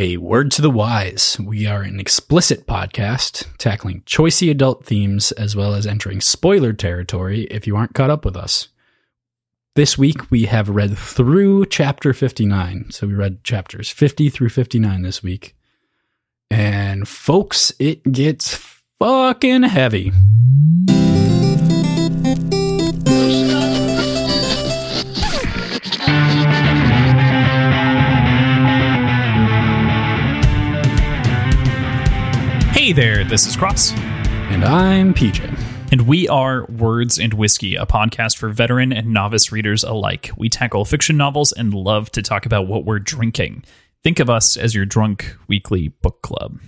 A word to the wise. We are an explicit podcast tackling choicey adult themes as well as entering spoiler territory if you aren't caught up with us. This week we have read through chapter 59. So we read chapters 50 through 59 this week. And folks, it gets fucking heavy. Hey there, this is Cross. And I'm PJ. And we are Words and Whiskey, a podcast for veteran and novice readers alike. We tackle fiction novels and love to talk about what we're drinking. Think of us as your drunk weekly book club.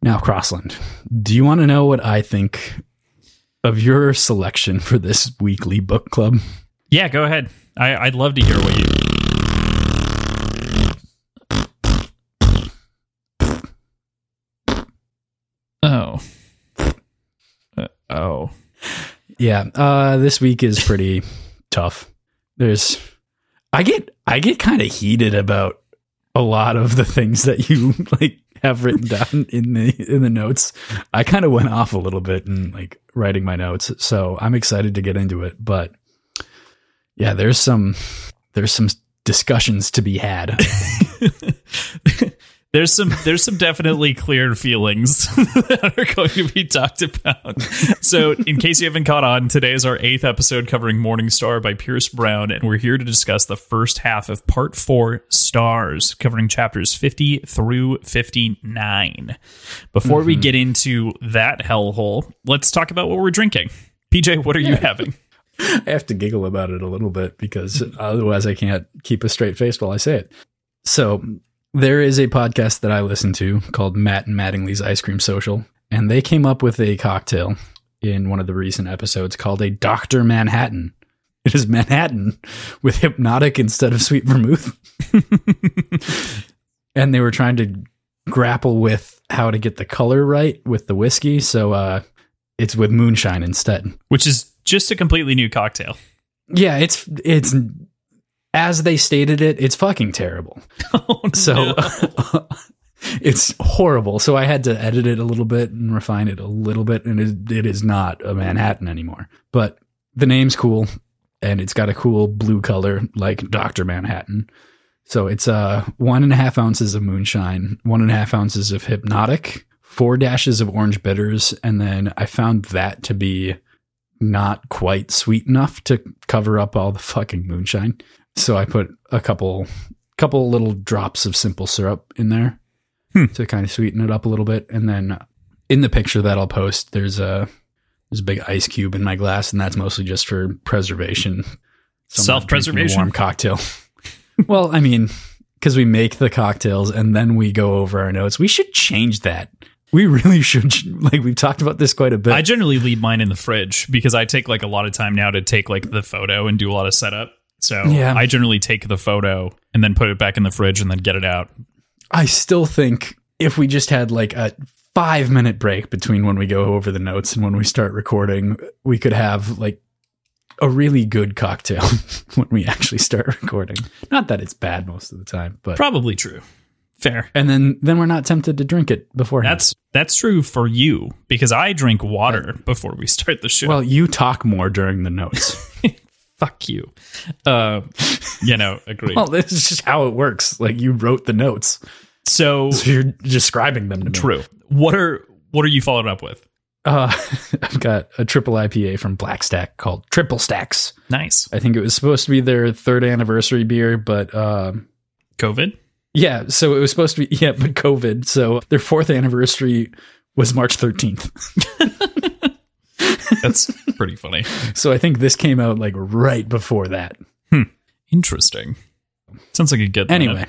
Now, Crossland, do you want to know what I think of your selection for this weekly book club? Yeah, go ahead. I, I'd love to hear what you. Oh. Uh, oh. Yeah, uh, this week is pretty tough. There's, I get, I get kind of heated about a lot of the things that you like have written down in the in the notes. I kind of went off a little bit in like writing my notes, so I'm excited to get into it. But yeah, there's some there's some discussions to be had. there's some there's some definitely clear feelings that are going to be talked about. So, in case you haven't caught on, today is our eighth episode covering Morning Star by Pierce Brown, and we're here to discuss the first half of Part Four, Stars, covering chapters fifty through fifty nine. Before mm-hmm. we get into that hellhole, let's talk about what we're drinking. PJ, what are you having? I have to giggle about it a little bit because otherwise I can't keep a straight face while I say it. So there is a podcast that I listen to called Matt and Mattingly's Ice Cream Social, and they came up with a cocktail in one of the recent episodes called a Dr. Manhattan. It is Manhattan with Hpnotiq instead of sweet vermouth. and they were trying to grapple with how to get the color right with the whiskey, so uh, it's with moonshine instead. Which is just a completely new cocktail. Yeah, it's it's as they stated it, it's fucking terrible. Oh, so no. it's horrible. So I had to edit it a little bit and refine it a little bit, and it, it is not a Manhattan anymore. But the name's cool, and it's got a cool blue color like Doctor Manhattan. So it's uh one and a half ounces of moonshine, one and a half ounces of Hpnotiq, four dashes of orange bitters, and then I found that to be not quite sweet enough to cover up all the fucking moonshine. So I put a couple couple little drops of simple syrup in there hmm. to kind of sweeten it up a little bit. And then in the picture that I'll post, there's a there's a big ice cube in my glass, and that's mostly just for preservation. Self preservation. Warm cocktail. well, I mean, because we make the cocktails and then we go over our notes. We should change that. We really should. Like we've talked about this quite a bit. I generally leave mine in the fridge because I take like a lot of time now to take like the photo and do a lot of setup. So yeah. I generally take the photo and then put it back in the fridge and then get it out. I still think if we just had like a five minute break between when we go over the notes and when we start recording, we could have like a really good cocktail when we actually start recording. Not that it's bad most of the time, but probably true. Fair. And then then we're not tempted to drink it before. That's that's true for you because I drink water before we start the show. Well, you talk more during the notes. fuck you. Uh, you know, agree. well, this is just how it works. Like you wrote the notes, so, so you're describing them to me. True. What are what are you following up with? Uh, I've got a triple IPA from Black Stack called Triple Stacks. Nice. I think it was supposed to be their third anniversary beer, but um, COVID. Yeah, so it was supposed to be yeah, but COVID. So their fourth anniversary was March thirteenth. That's pretty funny. So I think this came out like right before that. Hmm. Interesting. Sounds like a good. Anyway,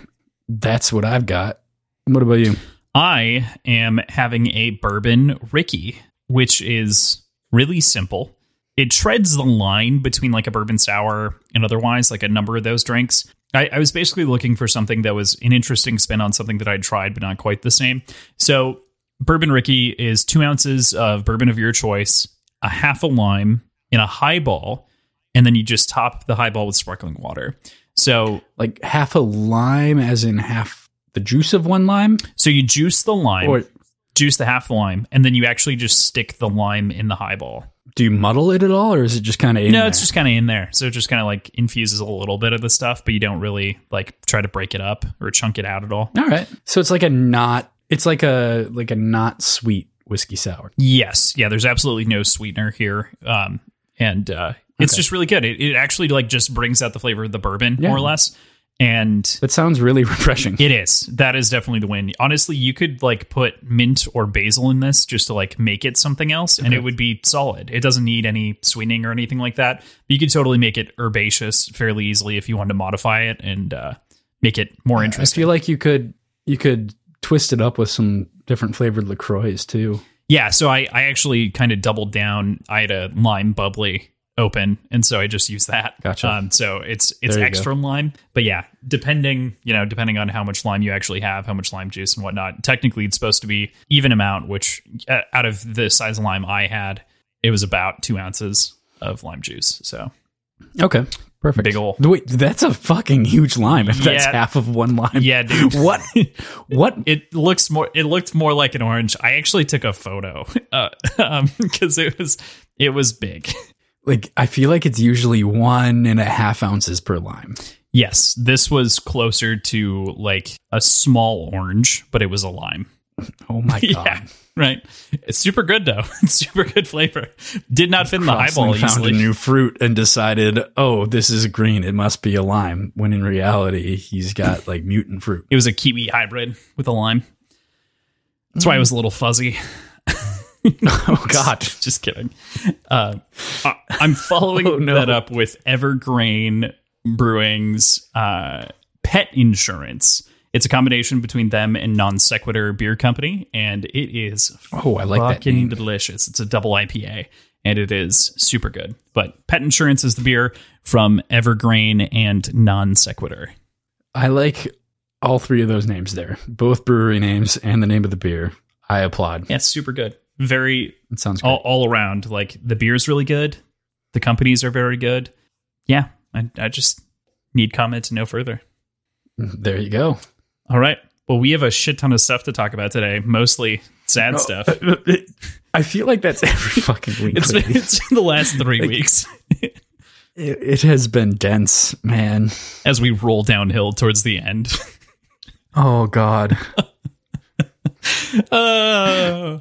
that's what I've got. What about you? I am having a bourbon Rickey, which is really simple. It treads the line between like a bourbon sour and otherwise, like a number of those drinks. I, I was basically looking for something that was an interesting spin on something that I'd tried, but not quite the same. So, bourbon Rickey is two ounces of bourbon of your choice, a half a lime in a highball, and then you just top the highball with sparkling water. So, like half a lime, as in half the juice of one lime, So you juice the lime, or juice the half the lime, and then you actually just stick the lime in the highball. do you muddle it at all, or is it just kind of in no, there? it's just kind of in there. So it just kind of like infuses a little bit of the stuff, but you don't really like try to break it up or chunk it out at all. all right. So it's like a not. It's like a like a not sweet whiskey sour. Yes, yeah. There's absolutely no sweetener here, um, and uh, it's Okay. just really good. It, it actually like just brings out the flavor of the bourbon Yeah. more or less, and That sounds really refreshing. it is. That is definitely the win. Honestly, you could like put mint or basil in this just to like make it something else, and it would be solid. It doesn't need any sweetening or anything like that. You could totally make it herbaceous fairly easily if you wanted to modify it and uh, make it more interesting. I feel like you could you could twist it up with some different flavored Lacroix too. Yeah, so I, I actually kind of doubled down. I had a lime bubbly open, and so I just used that. Gotcha. Um, so it's it's extra lime, but yeah, depending you know depending on how much lime you actually have, how much lime juice and whatnot. Technically, it's supposed to be even amount. Which uh, out of the size of lime I had, it was about two ounces of lime juice. So Okay, perfect. Big ol'. Wait, that's a fucking huge lime. If that's Yeah. half of one lime. yeah, dude. What? What? It looks more. It looked more like an orange. I actually took a photo uh, um, because it was it was big. Like I feel like it's usually one and a half ounces per lime. Yes, this was closer to like a small orange, but it was a lime. Oh my god! Yeah, right. It's super good though. It's super good flavor. Did not fit in the highball found easily. a new fruit and decided, oh, this is green. It must be a lime. When in reality, he's got like mutant fruit. it was a kiwi hybrid with a lime. That's why it was a little fuzzy. Oh god! Just kidding. Uh, I'm following Oh, no. that up with Evergreen Brewing's uh, pet insurance. It's a combination between them and Non Sequitur Beer Company, and it is Oh, I like that name. delicious. It's a double IPA, and it is super good. But Pet Insurance is the beer from Evergreen and Non Sequitur. I like all three of those names there, both brewery names and the name of the beer. I applaud. Yeah, it's super good. Very It sounds all, all around. Like the beer's really good. The companies are very good. Yeah, I, I just need comment no further. There you go. All right. Well, we have a shit ton of stuff to talk about today. Mostly sad stuff. I feel like that's every fucking week. It's been, it's been the last three weeks it, it has been dense, man. as we roll downhill towards the end. Oh god. Uh,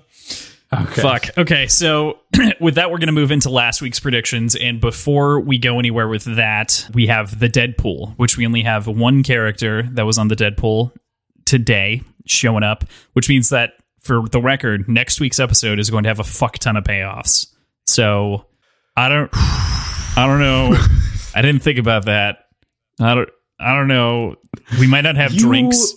Okay. Fuck. Okay, so with that, we're going to move into last week's predictions. And before we go anywhere with that, we have the Deadpool, which we only have one character that was on the Deadpool today showing up, which means that for the record, next week's episode is going to have a fuck ton of payoffs. So I don't, I don't know. I didn't think about that. I don't, I don't know. We might not have You- drinks.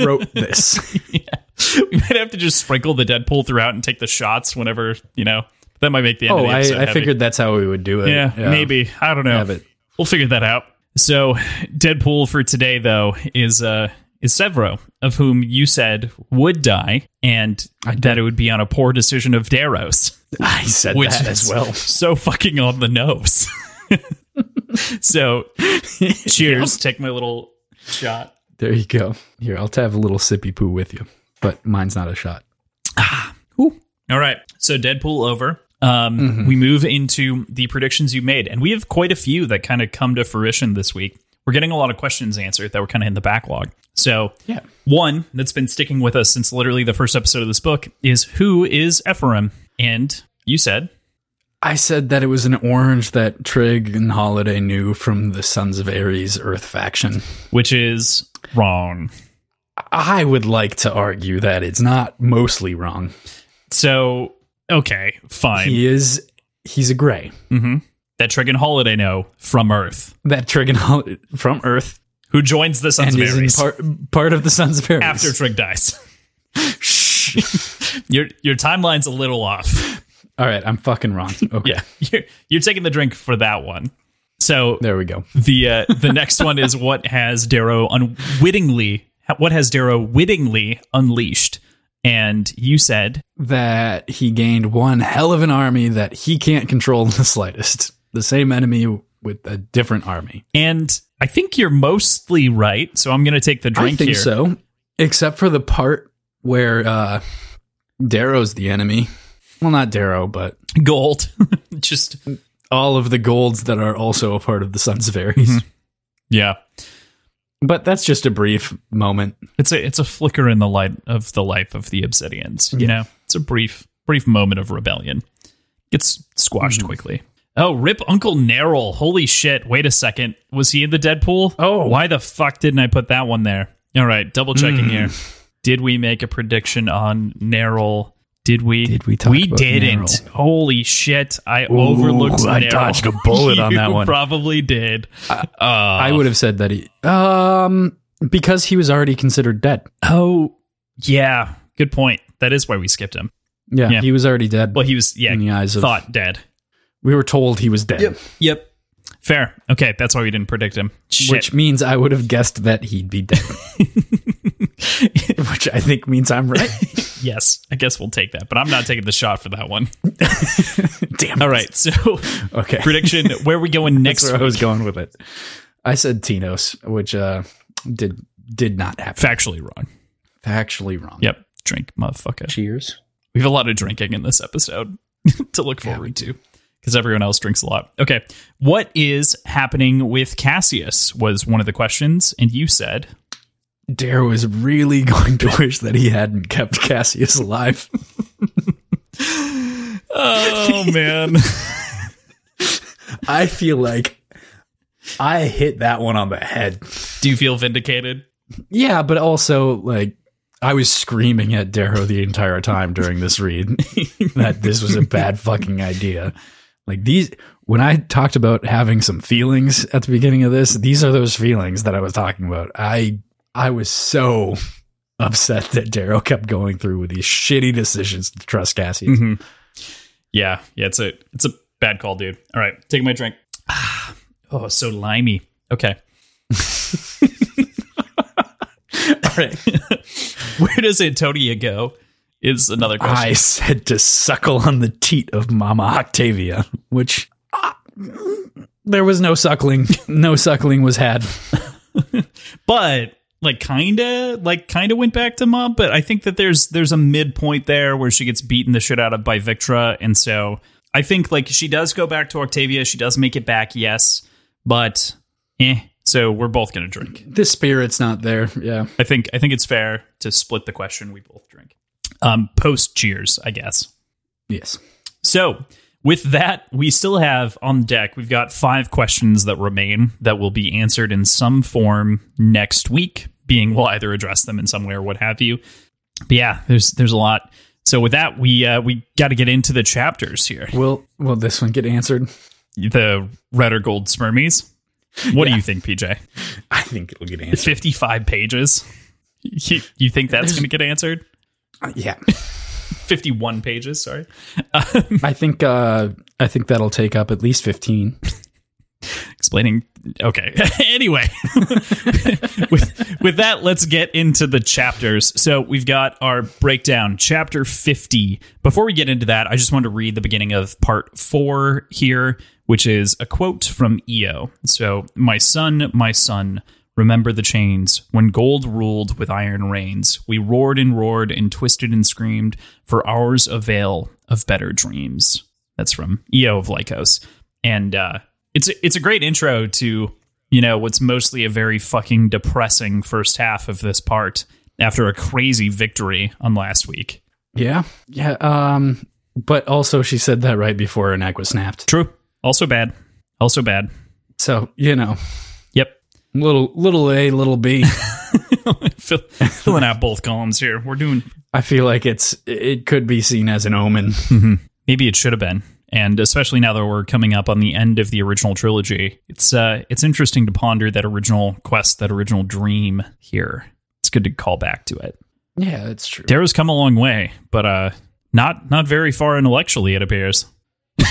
Wrote this. we might have to just sprinkle the Deadpool throughout and take the shots whenever you know. That might make the end oh, of the I. I heavy. figured that's how we would do it. Yeah, maybe. I don't know. We'll figure that out. So, Deadpool for today though is uh is Sevro, of whom you said would die, and that it would be on a poor decision of Darrow's, I said which that as well. so fucking on the nose. so, cheers. Take my little shot. There you go. Here, I'll have a little sippy poo with you, but mine's not a shot. All right. So Deadpool over. Um, We move into the predictions you made, and we have quite a few that kind of come to fruition this week. We're getting a lot of questions answered that were kind of in the backlog. So, Yeah. one that's been sticking with us since literally the first episode of this book is who is Ephraim? And you said, I said that it was an orange that Trigg and Holiday knew from the Sons of Ares Earth faction. which is wrong. I would like to argue that it's not mostly wrong. So, okay, fine. He is he's a gray. hmm That Trigon Holiday know from Earth, That Trigg and Holiday from Earth who joins the Sons and of Ares part part of the Sons of Ares. after Trigg dies. Shh. Your your timeline's a little off. All right, I'm fucking wrong. Okay. Yeah, you're, you're taking the drink for that one. So There we go. the uh, the next one is what has Darrow unwittingly what has Darrow wittingly unleashed, and you said That he gained one hell of an army that he can't control in the slightest. The same enemy with a different army. and I think you're mostly right, so I'm going to take the drink I think here. so, except for the part where uh, Darrow's the enemy. Well, not Darrow, but Gold, just all of the golds that are also a part of the Sons of Ares. Mm-hmm. yeah. But that's just a brief moment. It's a it's a flicker in the light of the life of the Obsidians. You Yeah. know, it's a brief brief moment of rebellion. Gets squashed Mm-hmm. quickly. Oh, rip Uncle Narol. Holy shit. Wait a second. Was he in the Deadpool? Oh. Why the fuck didn't I put that one there? All right, double checking Hmm. here. Did we make a prediction on Narol? Did we? Did we talk We about didn't. Narol? Holy shit. I overlooked I Narol. dodged a bullet on that one. probably did. Uh, I would have said that he, um, because he was already considered dead. Oh, yeah. Good point. That is why we skipped him. Yeah, Yeah. he was already dead Well, he was, yeah, in the eyes of. thought dead. We were told he was dead, Yep. Fair. Okay, that's why we didn't predict him. Shit. which means I would have guessed that he'd be dead. which I think means I'm right. yes, I guess we'll take that, but I'm not taking the shot for that one. Damn. it. All right, so Okay. prediction: where are we going next? That's where I was going with it. I said Tinos, which uh, did did not happen. Factually wrong. Factually wrong. Yep. Drink, motherfucker. Cheers. We have a lot of drinking in this episode to look forward to because everyone else drinks a lot. Okay. What is happening with Cassius was one of the questions. And you said, Darrow is really going to wish that he hadn't kept Cassius alive. oh, man. I feel like I hit that one on the head. Do you feel vindicated? Yeah, but also like I was screaming at Darrow the entire time during this read that this was a bad fucking idea. Like these when I talked about having some feelings at the beginning of this, these are those feelings that I was talking about. I I was so upset that Darrow kept going through with these shitty decisions to trust Cassius. Mhm. Yeah. Yeah. It's a, it's a bad call, dude. All right. Taking my drink. Ah, oh, so limey. Okay. All right. Where does Antonia go? Is another question. I said to suckle on the teat of Mama Octavia, which ah, there was no suckling. No suckling was had. but like kinda like kinda went back to mom but i think that there's there's a midpoint there where she gets beaten the shit out of by victra and so i think like she does go back to octavia she does make it back yes but eh so we're both gonna drink The spirit's not there. Yeah. i think i think it's fair to split the question we both drink um post cheers i guess Yes. so, with that, we still have on deck, we've got five questions that remain that will be answered in some form next week, being we'll either address them in some way or what have you. But yeah, there's there's a lot. So with that, we uh, we got to get into the chapters here. Will will this one get answered? The red or gold spermies. What do you think, PJ? I think it'll get answered. 55 pages. You, you think that's going to get answered? Yeah. 51 pages, sorry. I think uh I think that'll take up at least 15. explaining okay anyway with with that let's get into the chapters so we've got our breakdown chapter 50 before we get into that i just wanted to read the beginning of part 4 here which is a quote from eo so my son my son remember the chains when gold ruled with iron reins, we roared and roared and twisted and screamed for hours of veil of better dreams that's from eo of Lykos and uh it's a, it's a great intro to you know what's mostly a very fucking depressing first half of this part after a crazy victory on last week. Yeah. Yeah, um but also she said that right before her neck was snapped. True. Also bad. Also bad. So, you know. Little little A, little B. Fill, filling out both columns here. We're doing. I feel like it's it could be seen as an omen. Maybe it should have been, and especially now that we're coming up on the end of the original trilogy, it's uh, it's interesting to ponder that original quest, that original dream here. It's good to call back to it. Yeah, that's true. Darrow's come a long way, but uh, not not very far intellectually, it appears.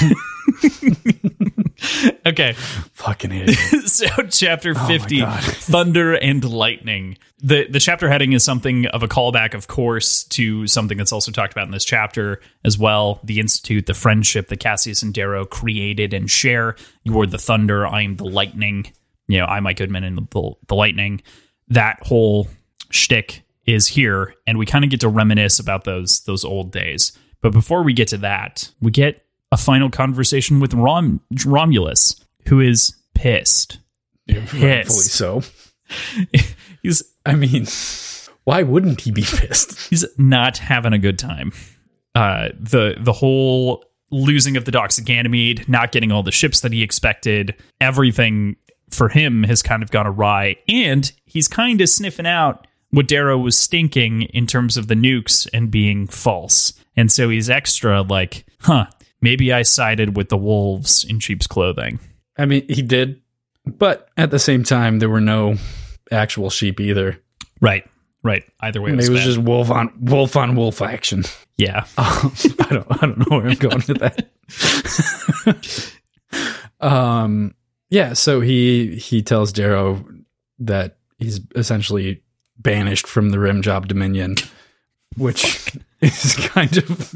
okay, Fucking idiot. so chapter 50 God. thunder and lightning the the chapter heading is something of a callback of course to something that's also talked about in this chapter as well the institute the friendship that cassius and darrow created and share you're the thunder i am the lightning you know, I Mike Goodman and the, the Lightning. That whole shtick is here, and we kind of get to reminisce about those those old days. But before we get to that, we get a final conversation with Rom- Romulus, who is pissed. Rightfully so. he's, I mean, why wouldn't he be pissed? He's not having a good time. Uh, the the whole losing of the docks of Ganymede, not getting all the ships that he expected, everything for him has kind of gone awry, and he's kind of sniffing out what Darrow was stinking in terms of the nukes and being false. And so he's extra like, huh, maybe I sided with the wolves in sheep's clothing. I mean, he did, but at the same time, there were no actual sheep either. Right, right. Either way, it was, it was just wolf on wolf on wolf action. yeah. Um, I don't, I don't know where I'm going with that. um, yeah. So he he tells Darrow that he's essentially banished from the Rim Job Dominion, which is kind of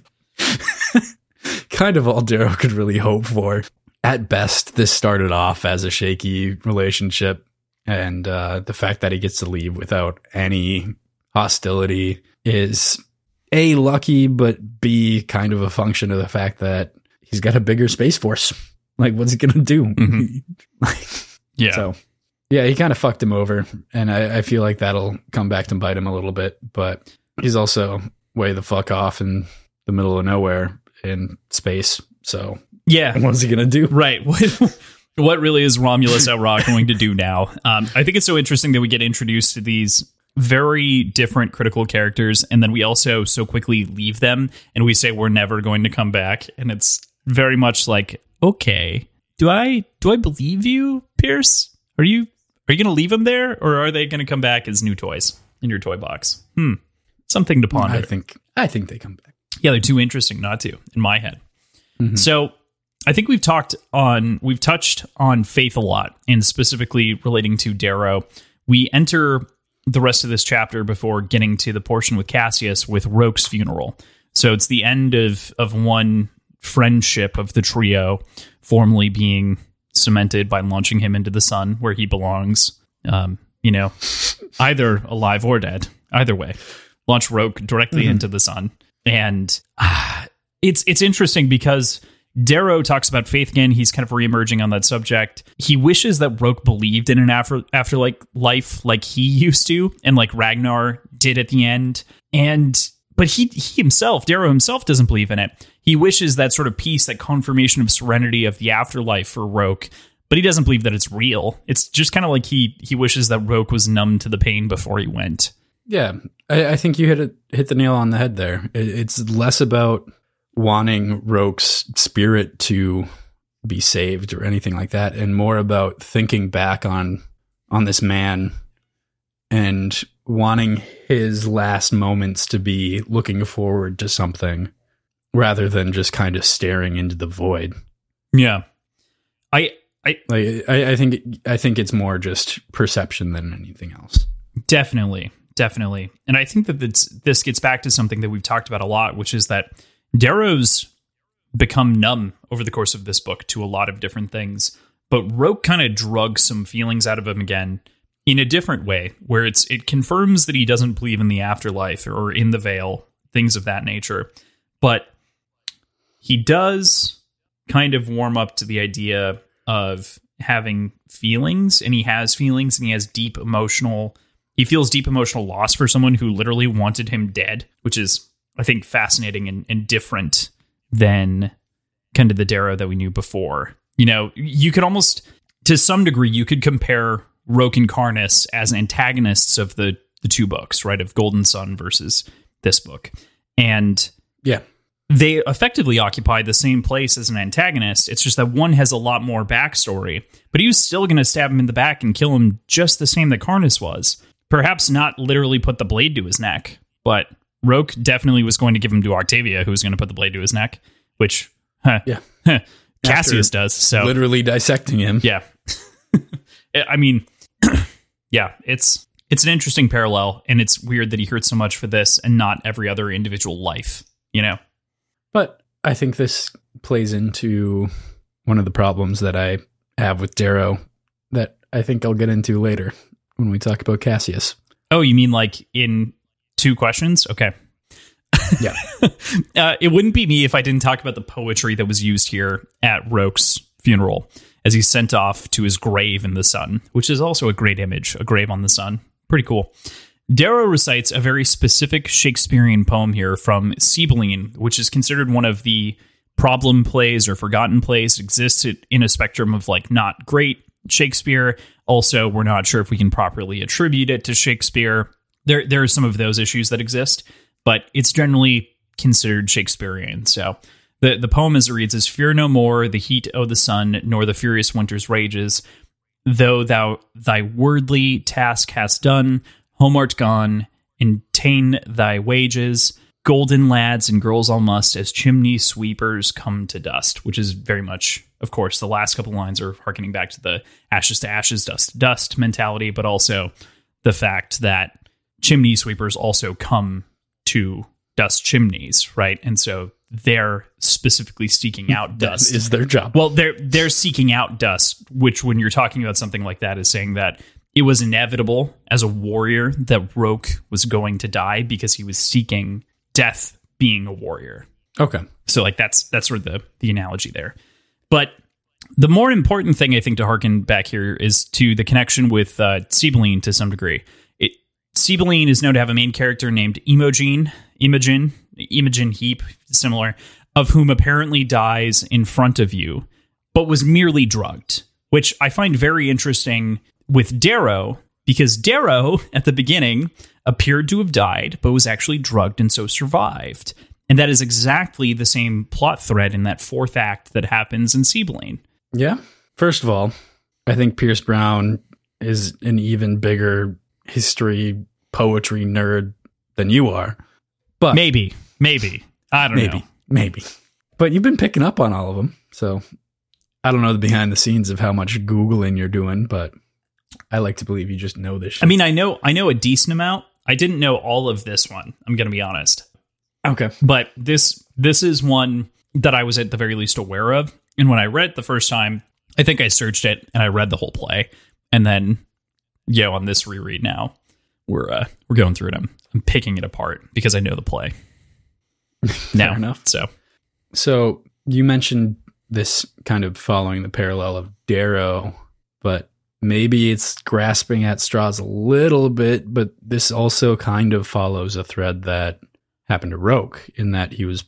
kind of all Darrow could really hope for. At best, this started off as a shaky relationship, and uh, the fact that he gets to leave without any hostility is a lucky, but b kind of a function of the fact that he's got a bigger space force. Like, what's he gonna do? Mhm. like, Yeah. so, yeah, he kind of fucked him over, and I, I feel like that'll come back to bite him a little bit. But he's also way the fuck off in the middle of nowhere in space. So, yeah. what's he gonna do? Right. What, what really is Romulus Elrock going to do now? Um, I think it's so interesting that we get introduced to these very different critical characters, and then we also so quickly leave them, and we say we're never going to come back, and it's very much like, okay, do I do I believe you, Pierce? Are you are you going to leave them there, or are they going to come back as new toys in your toy box? Hmm, something to ponder. I think I think they come back. Yeah, they're too interesting not to in my head. So I think we've talked on we've touched on faith a lot, and specifically relating to Darrow. We enter the rest of this chapter before getting to the portion with Cassius with Roque's funeral. So it's the end of of one friendship of the trio, formally being cemented by launching him into the sun where he belongs. Um, you know, either alive or dead. Either way, launch Roque directly into the sun, and ah, it's it's interesting because Darrow talks about faith again. He's kind of reemerging on that subject. He wishes that Roque believed in an after after like life like he used to, and like Ragnar did at the end. And but he he himself, Darrow himself, doesn't believe in it. He wishes that sort of peace, that confirmation of serenity of the afterlife for Roque. But he doesn't believe that it's real. It's just kind of like he he wishes that Roque was numb to the pain before he went. Yeah, I, I think you hit it, hit the nail on the head there. It, it's less about wanting Roque's spirit to be saved or anything like that, and more about thinking back on on this man and wanting his last moments to be looking forward to something rather than just kind of staring into the void. Yeah, I I Like I, I think I think it's more just perception than anything else. Definitely, definitely, and I think that this gets back to something that we've talked about a lot, which is that Darrow's become numb over the course of this book to a lot of different things, but Roque kind of drugs some feelings out of him again in a different way, where it's it confirms that he doesn't believe in the afterlife or in the veil, things of that nature, but he does kind of warm up to the idea of having feelings and he has feelings and he has deep emotional he feels deep emotional loss for someone who literally wanted him dead which is i think fascinating and, and different than kind of the darrow that we knew before you know you could almost to some degree you could compare Roque and Karnus as antagonists of the the two books right of Golden Son versus this book and Yeah. they effectively occupy the same place as an antagonist. It's just that one has a lot more backstory, but he was still going to stab him in the back and kill him just the same that Karnus was. Perhaps not literally put the blade to his neck, but Roque definitely was going to give him to Octavia, who was going to put the blade to his neck, which huh, Yeah. Cassius After does. So Literally dissecting him. yeah, I mean, yeah, it's it's an interesting parallel, and it's weird that he hurt so much for this and not every other individual life. You know. But I think this plays into one of the problems that I have with Darrow that I think I'll get into later when we talk about Cassius. Oh, you mean like in two questions? Okay. Yeah. uh, it wouldn't be me if I didn't talk about the poetry that was used here at Roque's funeral as he's sent off to his grave in the sun, which is also a great image, a grave on the sun. Pretty cool. Darrow recites a very specific Shakespearean poem here from Cymbeline, which is considered one of the problem plays or forgotten plays. It exists in a spectrum of like not great Shakespeare. Also, we're not sure if we can properly attribute it to Shakespeare. There, there are some of those issues that exist, but it's generally considered Shakespearean. So the, the poem as it reads is Fear no more the heat o' the sun, nor the furious winter's rages. Though thou thy wordly task hast done, home art gone, and ta'en thy wages. Golden lads and girls all must, as chimney sweepers come to dust, which is very much, of course, the last couple lines are harkening back to the ashes to ashes, dust to dust mentality, but also the fact that chimney sweepers also come to dust chimneys, right? And so they're specifically seeking out dust. That is their job. Well, they're they're seeking out dust, which when you're talking about something like that is saying that it was inevitable as a warrior that Roque was going to die because he was seeking death being a warrior. Okay. So like that's that's sort of the the analogy there. But the more important thing I think to harken back here is to the connection with uh, to some degree. It, Cymbeline is known to have a main character named Imogen, Imogen, Imogen Heap, similar, of whom apparently dies in front of you, but was merely drugged, which I find very interesting with Darrow because Darrow at the beginning appeared to have died, but was actually drugged and so survived. And that is exactly the same plot thread in that fourth act that happens in Cymbeline. Yeah. First of all, I think Pierce Brown is an even bigger history poetry nerd than you are. But maybe, maybe. I don't maybe, know. Maybe. Maybe. But you've been picking up on all of them. So I don't know the behind the scenes of how much Googling you're doing, but I like to believe you just know this shit. I mean, I know I know a decent amount. I didn't know all of this one. I'm going to be honest. Okay. But this this is one that I was at the very least aware of. And when I read it the first time, I think I searched it and I read the whole play. And then, you know, on this reread now, we're uh, we're going through it. I'm I'm picking it apart because I know the play. now, enough. So, So you mentioned this kind of following the parallel of Darrow, but maybe it's grasping at straws a little bit, but this also kind of follows a thread that happened to Roque in that he was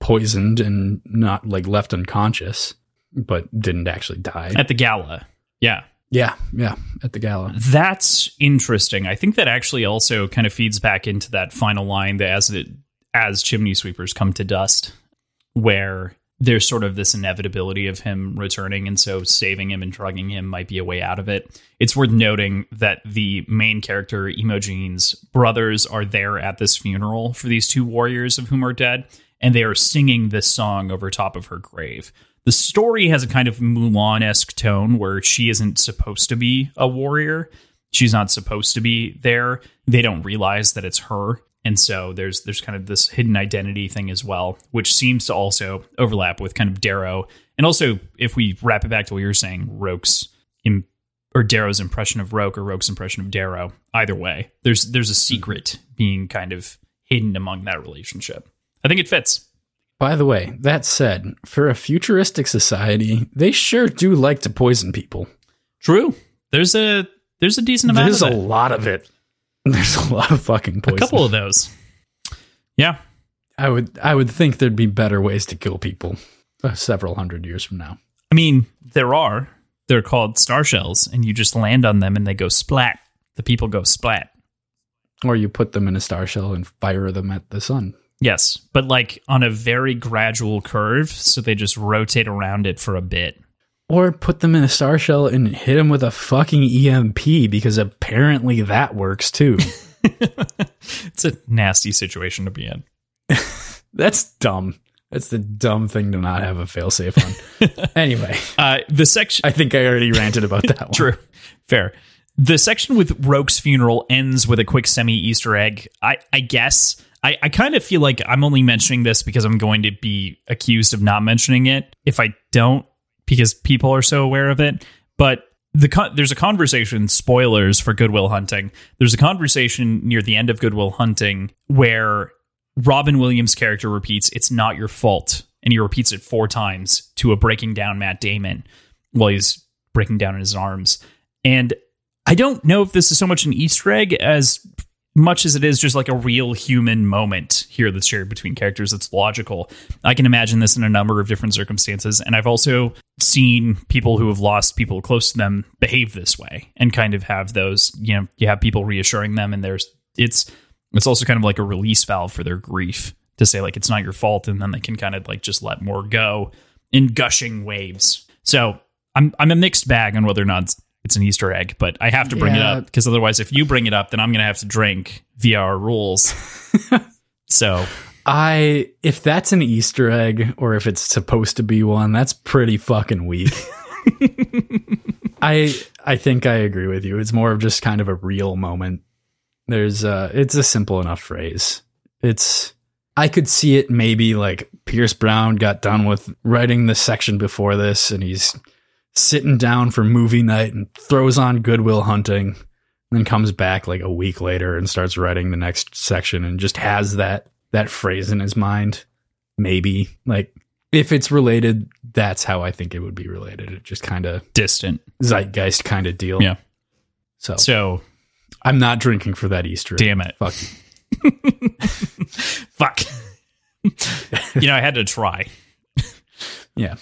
poisoned and not like left unconscious, but didn't actually die. at the gala, yeah, yeah, yeah, at the gala. That's interesting. I think that actually also kind of feeds back into that final line that as it as chimney sweepers come to dust, where there's sort of this inevitability of him returning, and so saving him and drugging him might be a way out of it. It's worth noting that the main character, Imogen's brothers, are there at this funeral for these two warriors of whom are dead, and they are singing this song over top of her grave. The story has a kind of Mulan esque tone where she isn't supposed to be a warrior. She's not supposed to be there. They don't realize that it's her. And so there's there's kind of this hidden identity thing as well, which seems to also overlap with kind of Darrow. And also, if we wrap it back to what you were saying, Roque's Im- or Darrow's impression of Roque or Roque's impression of Darrow. Either way, there's there's a secret being kind of hidden among that relationship. I think it fits. By the way, that said, for a futuristic society, they sure do like to poison people. True. There's a there's a decent amount There's of a it. lot of it. There's a lot of fucking poison. a couple of those. Yeah. I would I would think there'd be better ways to kill people uh, several hundred years from now. I mean, there are. They're called star shells, and you just land on them and they go splat. The people go splat. Or you put them in a star shell and fire them at the sun. Yes, but like on a very gradual curve, so they just rotate around it for a bit. Or put them in a star shell and hit them with a fucking EMP because apparently that works too. It's a nasty situation to be in. That's dumb. That's the dumb thing to not have a failsafe on. anyway, Uh, the section I think I already ranted about that one. True. Fair. The section with Roque's funeral ends with a quick semi Easter egg. I, I guess. I, I kind of feel like I'm only mentioning this because I'm going to be accused of not mentioning it if I don't, because people are so aware of it. But the con- there's a conversation spoilers for Goodwill Hunting. There's a conversation near the end of Goodwill Hunting where Robin Williams' character repeats, "It's not your fault," and he repeats it four times to a breaking down Matt Damon while he's breaking down in his arms. And I don't know if this is so much an Easter egg as much as it is just like a real human moment here that's shared between characters that's logical. I can imagine this in a number of different circumstances. And I've also seen people who have lost people close to them behave this way and kind of have those, you know, you have people reassuring them and there's it's it's also kind of like a release valve for their grief to say like it's not your fault and then they can kind of like just let more go in gushing waves. So I'm I'm a mixed bag on whether or not it's an Easter egg, but I have to bring Yeah. it up because otherwise, if you bring it up, then I'm going to have to drink via our rules. so I if that's an Easter egg or if it's supposed to be one, that's pretty fucking weak. I I think I agree with you. It's more of just kind of a real moment. There's uh it's a simple enough phrase. It's I could see it maybe like Pierce Brown got done with writing the section before this and he's sitting down for movie night and throws on Goodwill Hunting and then comes back like a week later and starts writing the next section and just has that that phrase in his mind. Maybe like if it's related, that's how I think it would be related. It just kind of distant. zeitgeist kind of deal. Yeah. So So I'm not drinking for that Easter. damn it. Fuck. Fuck. you know, I had to try. Yeah.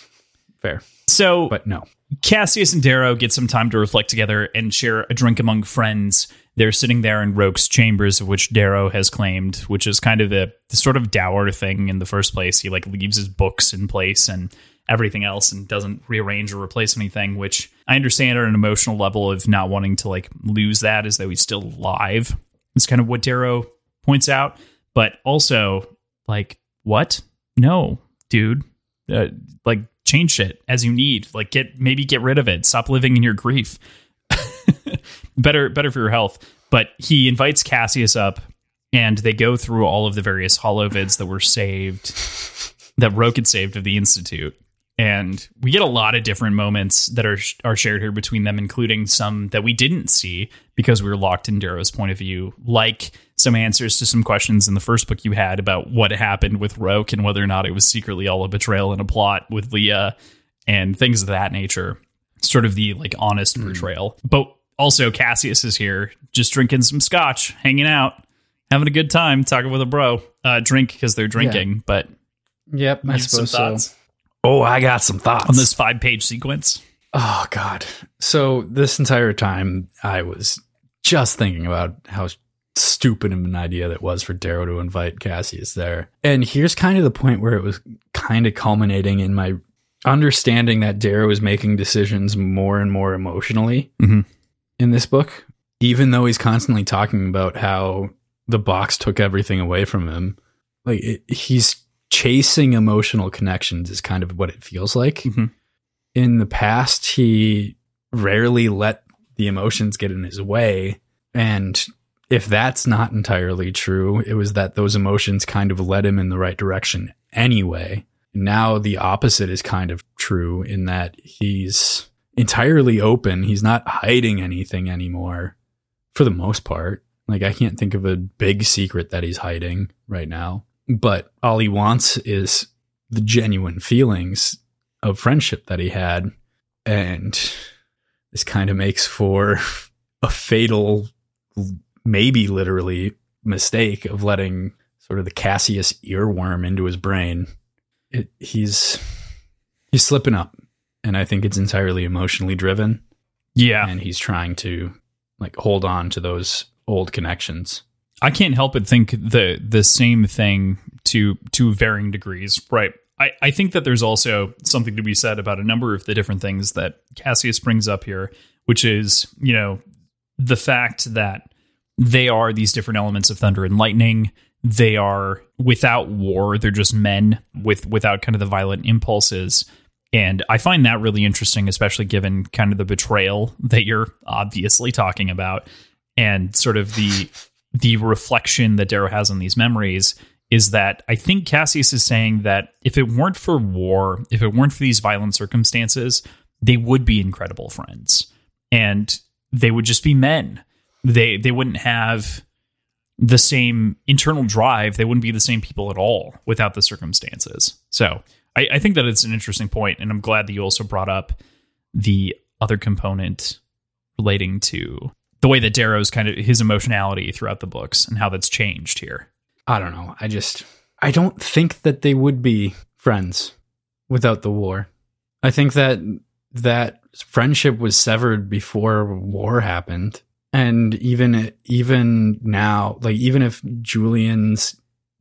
Fair. So But no. Cassius and Darrow get some time to reflect together and share a drink among friends. They're sitting there in Roque's chambers, of which Darrow has claimed, which is kind of the, the sort of dour thing in the first place. He like leaves his books in place and everything else and doesn't rearrange or replace anything, which I understand at an emotional level of not wanting to like lose that as though he's still alive. It's kind of what Darrow points out. But also, like, what? No, dude. Uh, like change it as you need. Like get maybe get rid of it. Stop living in your grief. Better better for your health. But he invites cassius up and they go through all of the various holovids that were saved that Roque had saved of the institute. And we get a lot of different moments that are are shared here between them including some that we didn't see because we were locked in darrow's point of view like some answers to some questions in the first book you had about what happened with Roque and whether or not it was secretly all a betrayal and a plot with Lea and things of that nature. Sort of the like honest portrayal. But also cassius is here just drinking some scotch hanging out having a good time talking with a bro. Uh drink because they're drinking but Yep. I suppose so. Oh, I got some thoughts. On this five page sequence? Oh God. So this entire time I was just thinking about how stupid of an idea that was for Darrow to invite Cassius there. And here's kind of the point where it was kind of culminating in my understanding that Darrow is making decisions more and more emotionally Mhm. in this book. Even though he's constantly talking about how the box took everything away from him. Like it, he's chasing emotional connections is kind of what it feels like Mhm. in the past he rarely let the emotions get in his way and if that's not entirely true it was that those emotions kind of led him in the right direction anyway. Now the opposite is kind of true in that he's entirely open. He's not hiding anything anymore for the most part. Like i can't think of a big secret that he's hiding right now. But all he wants is the genuine feelings of friendship that he had. And this kind of makes for a fatal maybe literally mistake of letting sort of the cassius earworm into his brain. It, he's he's slipping up and i think it's entirely emotionally driven. Yeah. And he's trying to like hold on to those old connections. I can't help but think the the same thing to to varying degrees, right? I, I think that there's also something to be said about a number of the different things that Cassius brings up here, which is, you know, the fact that they are these different elements of thunder and lightning. They are without war, they're just men with without kind of the violent impulses. And I find that really interesting, especially given kind of the betrayal that you're obviously talking about and sort of the the reflection that Darrow has on these memories is that I think Cassius is saying that if it weren't for war, if it weren't for these violent circumstances, they would be incredible friends. and they would just be men. They they wouldn't have the same internal drive. They wouldn't be the same people at all without the circumstances. So I, I think that it's an interesting point, and I'm glad that you also brought up the other component relating to the way that Darrow's kind of his emotionality throughout the books and how that's changed here. I don't know. I just I don't think that they would be friends without the war. I think that that friendship was severed before war happened. And even even now, like even if Julian's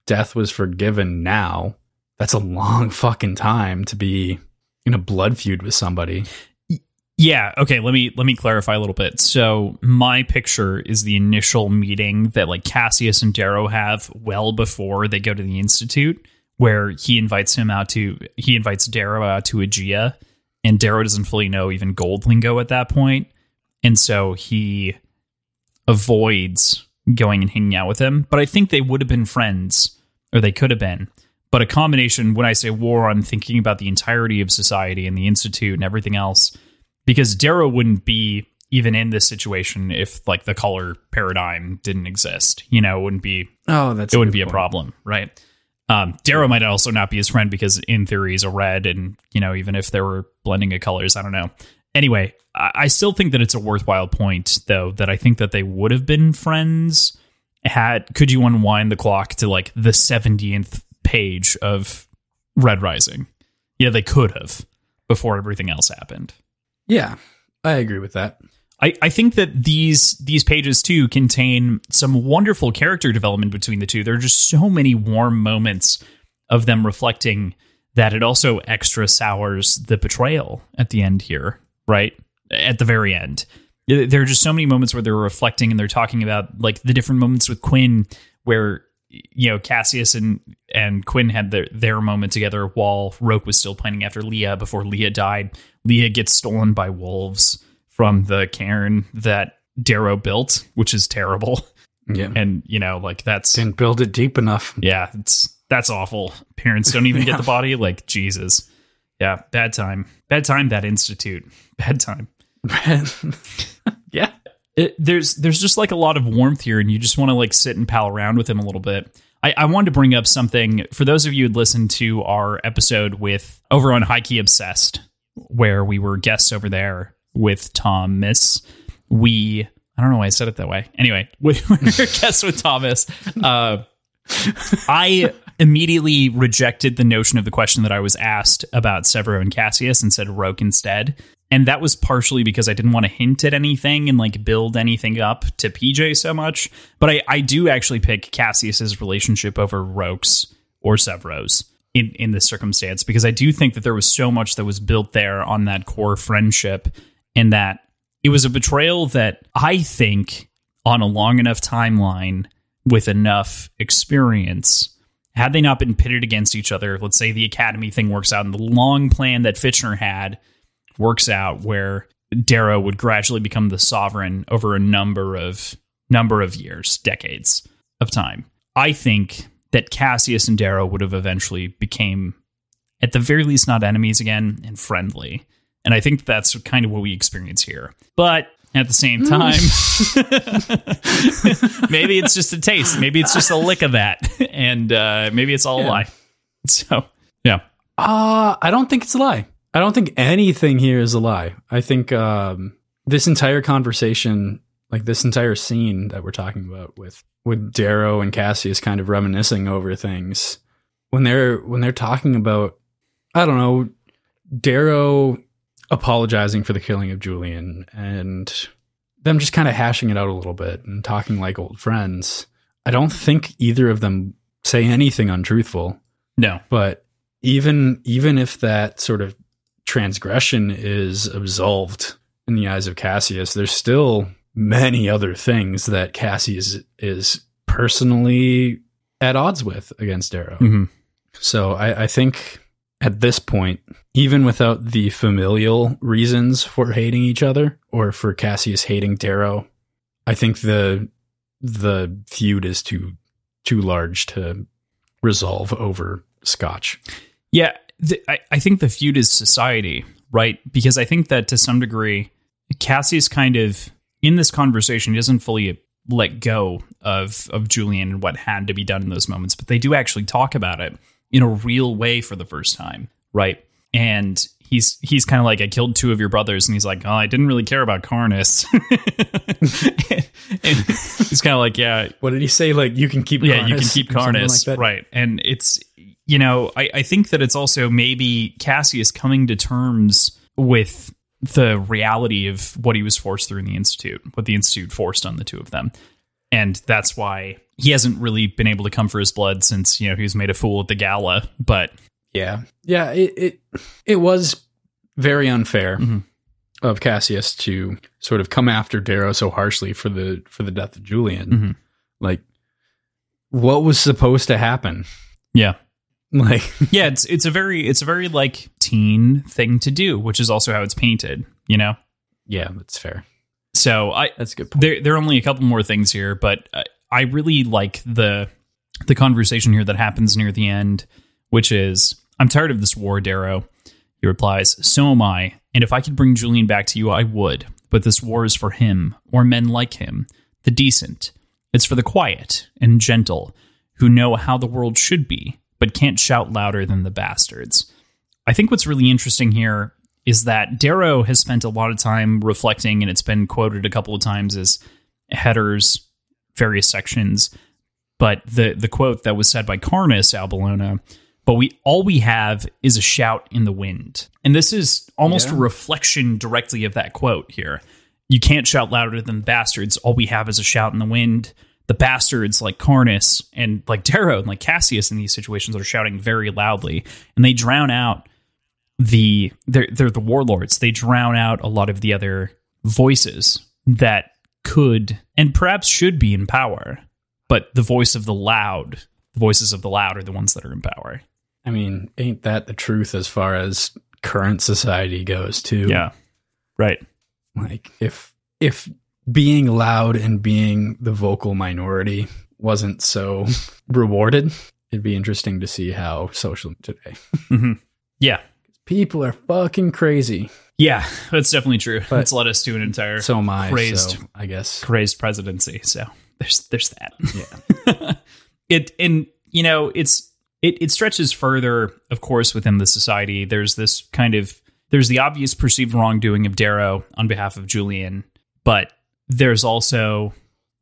death was forgiven now, that's a long fucking time to be in a blood feud with somebody. Yeah, okay, let me let me clarify a little bit. So, my picture is the initial meeting that like Cassius and Darrow have well before they go to the institute where he invites him out to he invites Darrow out to Agea and Darrow doesn't fully know even gold lingo at that point. And so he avoids going and hanging out with him. But I think they would have been friends, or they could have been. But a combination, when I say war, I'm thinking about the entirety of society and the Institute and everything else. Because Darrow wouldn't be even in this situation if like the color paradigm didn't exist. You know, it wouldn't be Oh, that's it wouldn't be a problem, right? Um, Darrow might also not be his friend because in theory he's a red, and you know even if there were blending of colors, I don't know. Anyway, I, I still think that it's a worthwhile point, though, that I think that they would have been friends. Had could you unwind the clock to like the seventieth page of Red Rising? Yeah, they could have before everything else happened. Yeah, I agree with that. I, I think that these these pages too contain some wonderful character development between the two. There are just so many warm moments of them reflecting that it also extra sours the betrayal at the end here, right? At the very end. There are just so many moments where they're reflecting and they're talking about like the different moments with Quinn where you know Cassius and and Quinn had their their moment together while Roque was still planning after Lea before Lea died. Lea gets stolen by wolves from the cairn that Darrow built, which is terrible. Yeah. And you know, like that's Didn't build it deep enough. yeah, it's that's awful. Parents don't even get the body. Like Jesus, yeah, bad time, bad time. That institute, bad time. yeah. It, there's there's just like a lot of warmth here, and you just want to like sit and pal around with him a little bit. I, I wanted to bring up something for those of you who'd listened to our episode with over on High Key Obsessed, where we were guests over there with Thomas. We I don't know why I said it that way. Anyway, we were guests with Thomas. Uh, I immediately rejected the notion of the question that I was asked about Sevro and Cassius and said Roque instead. And that was partially because I didn't want to hint at anything and like build anything up to PJ so much. But I, I do actually pick Cassius's relationship over Roque's or Sevro's in, in this circumstance because I do think that there was so much that was built there on that core friendship and that it was a betrayal that I think on a long enough timeline with enough experience, had they not been pitted against each other, let's say the academy thing works out and the long plan that Fitchner had works out where Darrow would gradually become the sovereign over a number of number of years, decades of time. I think that Cassius and Darrow would have eventually became at the very least not enemies again and friendly. And I think that's kind of what we experience here. But at the same time, maybe it's just a taste. Maybe it's just a lick of that. And uh, maybe it's all a lie. So, yeah. Uh, I don't think it's a lie. I don't think anything here is a lie. I think um, this entire conversation, like this entire scene that we're talking about with with Darrow and Cassius kind of reminiscing over things when they're when they're talking about I don't know, Darrow apologizing for the killing of Julian and them just kind of hashing it out a little bit and talking like old friends. I don't think either of them say anything untruthful No. but even even if that sort of transgression is absolved in the eyes of Cassius, there's still many other things that Cassius is personally at odds with against Darrow. Mhm. So I, I think at this point, even without the familial reasons for hating each other or for Cassius hating Darrow, I think the the feud is too too large to resolve over Scotch. Yeah, th- I, I think the feud is society, right? Because I think that to some degree, Cassius kind of in this conversation doesn't fully let go of of Julian and what had to be done in those moments, but they do actually talk about it in a real way for the first time, right? And he's he's kind of like, I killed two of your brothers, and he's like, oh, I didn't really care about Karnus. and, and he's kind of like, yeah, What did he say? Like you can keep. yeah, you can keep Karnus, like right? And it's you know, I, I think that it's also maybe Cassius coming to terms with the reality of what he was forced through in the institute, what the institute forced on the two of them, and that's why he hasn't really been able to come for his blood since you know he was made a fool at the gala. But Yeah, yeah. It it it was very unfair Mhm. of Cassius to sort of come after Darrow so harshly for the for the death of Julian. Mhm. Like, what was supposed to happen? yeah, Like, yeah, it's it's a very it's a very like teen thing to do, which is also how it's painted. You know, yeah, that's fair. So I That's a good point. there there are only a couple more things here, but I, I really like the the conversation here that happens near the end, which is I'm tired of this war, Darrow. He replies, So am I, and if I could bring Julian back to you, I would. But this war is for him, or men like him, the decent. It's for the quiet and gentle, who know how the world should be, but can't shout louder than the bastards. I think what's really interesting here is that Darrow has spent a lot of time reflecting, and it's been quoted a couple of times as headers, various sections. But the the quote that was said by Karnus au Bellona, but we all we have is a shout in the wind. And this is almost Yeah. a reflection directly of that quote here. You can't shout louder than bastards. All we have is a shout in the wind. The bastards like Carnus and like Darrow and like Cassius in these situations are shouting very loudly, and they drown out the they're they're the warlords. They drown out a lot of the other voices that could and perhaps should be in power. But the voice of the loud, the voices of the loud are the ones that are in power. I mean, ain't that the truth as far as current society goes? Too. Yeah. Right. Like, if if being loud and being the vocal minority wasn't so rewarded, it'd be interesting to see how social today. hmm Yeah. People are fucking crazy. Yeah, that's definitely true. But- it's led us to an entire So am I. Crazed. So I guess. crazed presidency. So there's there's that. Yeah. it and you know it's it it stretches further, of course, within the society. There's this kind of there's the obvious perceived wrongdoing of Darrow on behalf of Julian, but there's also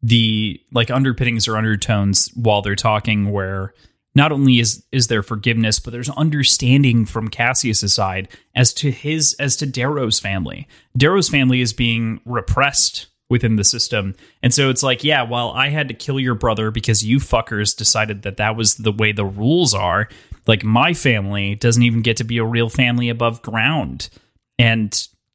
the like underpinnings or undertones while they're talking where not only is is there forgiveness but there's understanding from Cassius's side as to his as to Darrow's family. Darrow's family is being repressed within the system. And so it's like, yeah, well, I had to kill your brother because you fuckers decided that that was the way the rules are. Like my family doesn't even get to be a real family above ground. And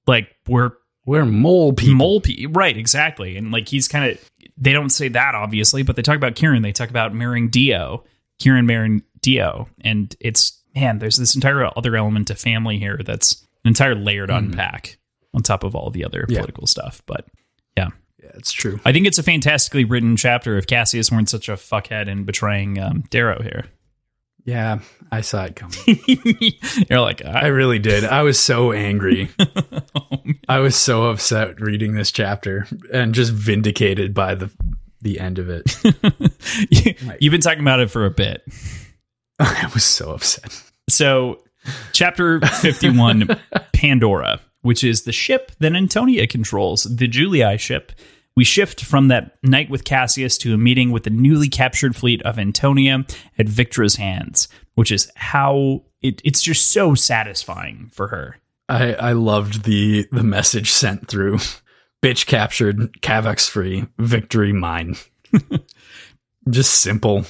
like we're We're mole people. mole pe- right exactly and like he's kind of they don't say that obviously but they talk about kieran they talk about marrying dio kieran marrying dio and it's man there's this entire other element to family here that's an entire layer to unpack on top of all the other Yeah. political stuff but yeah Yeah, it's true. i think it's a fantastically written chapter if cassius weren't such a fuckhead in betraying um, darrow here Yeah, I saw it coming. you're like I I, really did. I was so angry. I was so upset reading this chapter and just vindicated by the the end of it. you've been talking about it for a bit I was so upset. So, chapter 51 Pandora, which is the ship that Antonia controls, the Julii ship. We shift from that night with Cassius to a meeting with the newly captured fleet of Antonia at Victra's hands, which is how it, it's just so satisfying for her. I I loved the the message sent through. Bitch captured, Cavax free, victory mine. just simple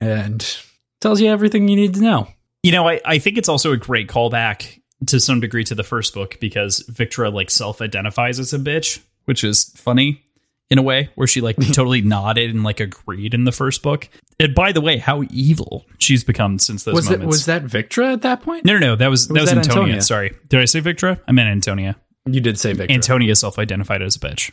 and tells you everything you need to know. You know, I, I think it's also a great callback to some degree to the first book because Victra like self identifies as a bitch, which is funny in a way where she like totally nodded and like agreed in the first book. And by the way, how evil she's become since those Was that moments. was that Victra at that point? no, no, no. That was that was, was that Antonia. Antonia? Sorry, did I say Victra? I meant Antonia. You did say Victra. Antonia self-identified as a bitch.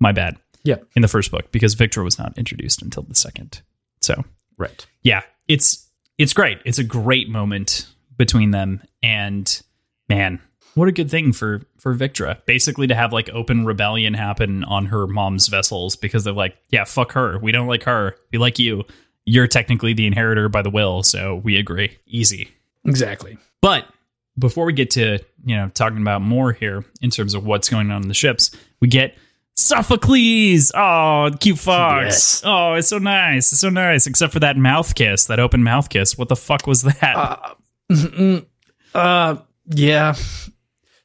My bad. Yeah. In the first book because Victra was not introduced until the second. So Right. yeah, it's it's great. It's a great moment between them, and man, what a good thing for for Victra. Basically, to have like open rebellion happen on her mom's vessels because they're like, yeah, fuck her. We don't like her. We like you. You're technically the inheritor by the will, so we agree. Easy. Exactly. But before we get to you know talking about more here in terms of what's going on in the ships, we get Sophocles. Oh, cute fox. Yes. Oh, it's so nice. It's so nice. Except for that mouth kiss, that open mouth kiss. What the fuck was that? Uh, uh, yeah.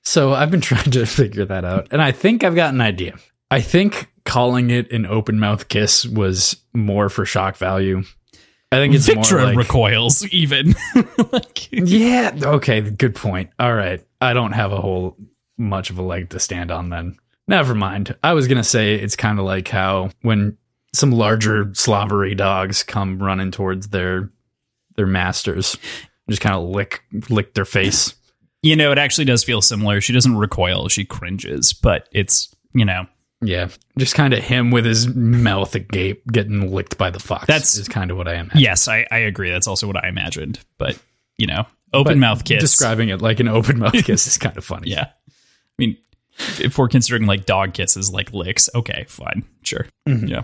So I've been trying to figure that out, and I think I've got an idea. I think calling it an open mouth kiss was more for shock value. I think it's more like, recoils even. like, yeah. Okay. Good point. All right. I don't have a whole much of a leg to stand on then. Never mind. I was gonna say it's kind of like how when some larger slobbery dogs come running towards their their masters, just kind of lick lick their face. you know, it actually does feel similar. She doesn't recoil, she cringes, but it's, you know, Yeah, just kind of him with his mouth agape, getting licked by the fox. That's- is kind of what I imagine. yes, I, I agree. That's also what I imagined. But, you know, open But mouth kiss. Describing it like an open mouth kiss is kind of funny. yeah. I mean, if we're considering like dog kisses like licks, okay, fine. Sure. Mhm. Yeah.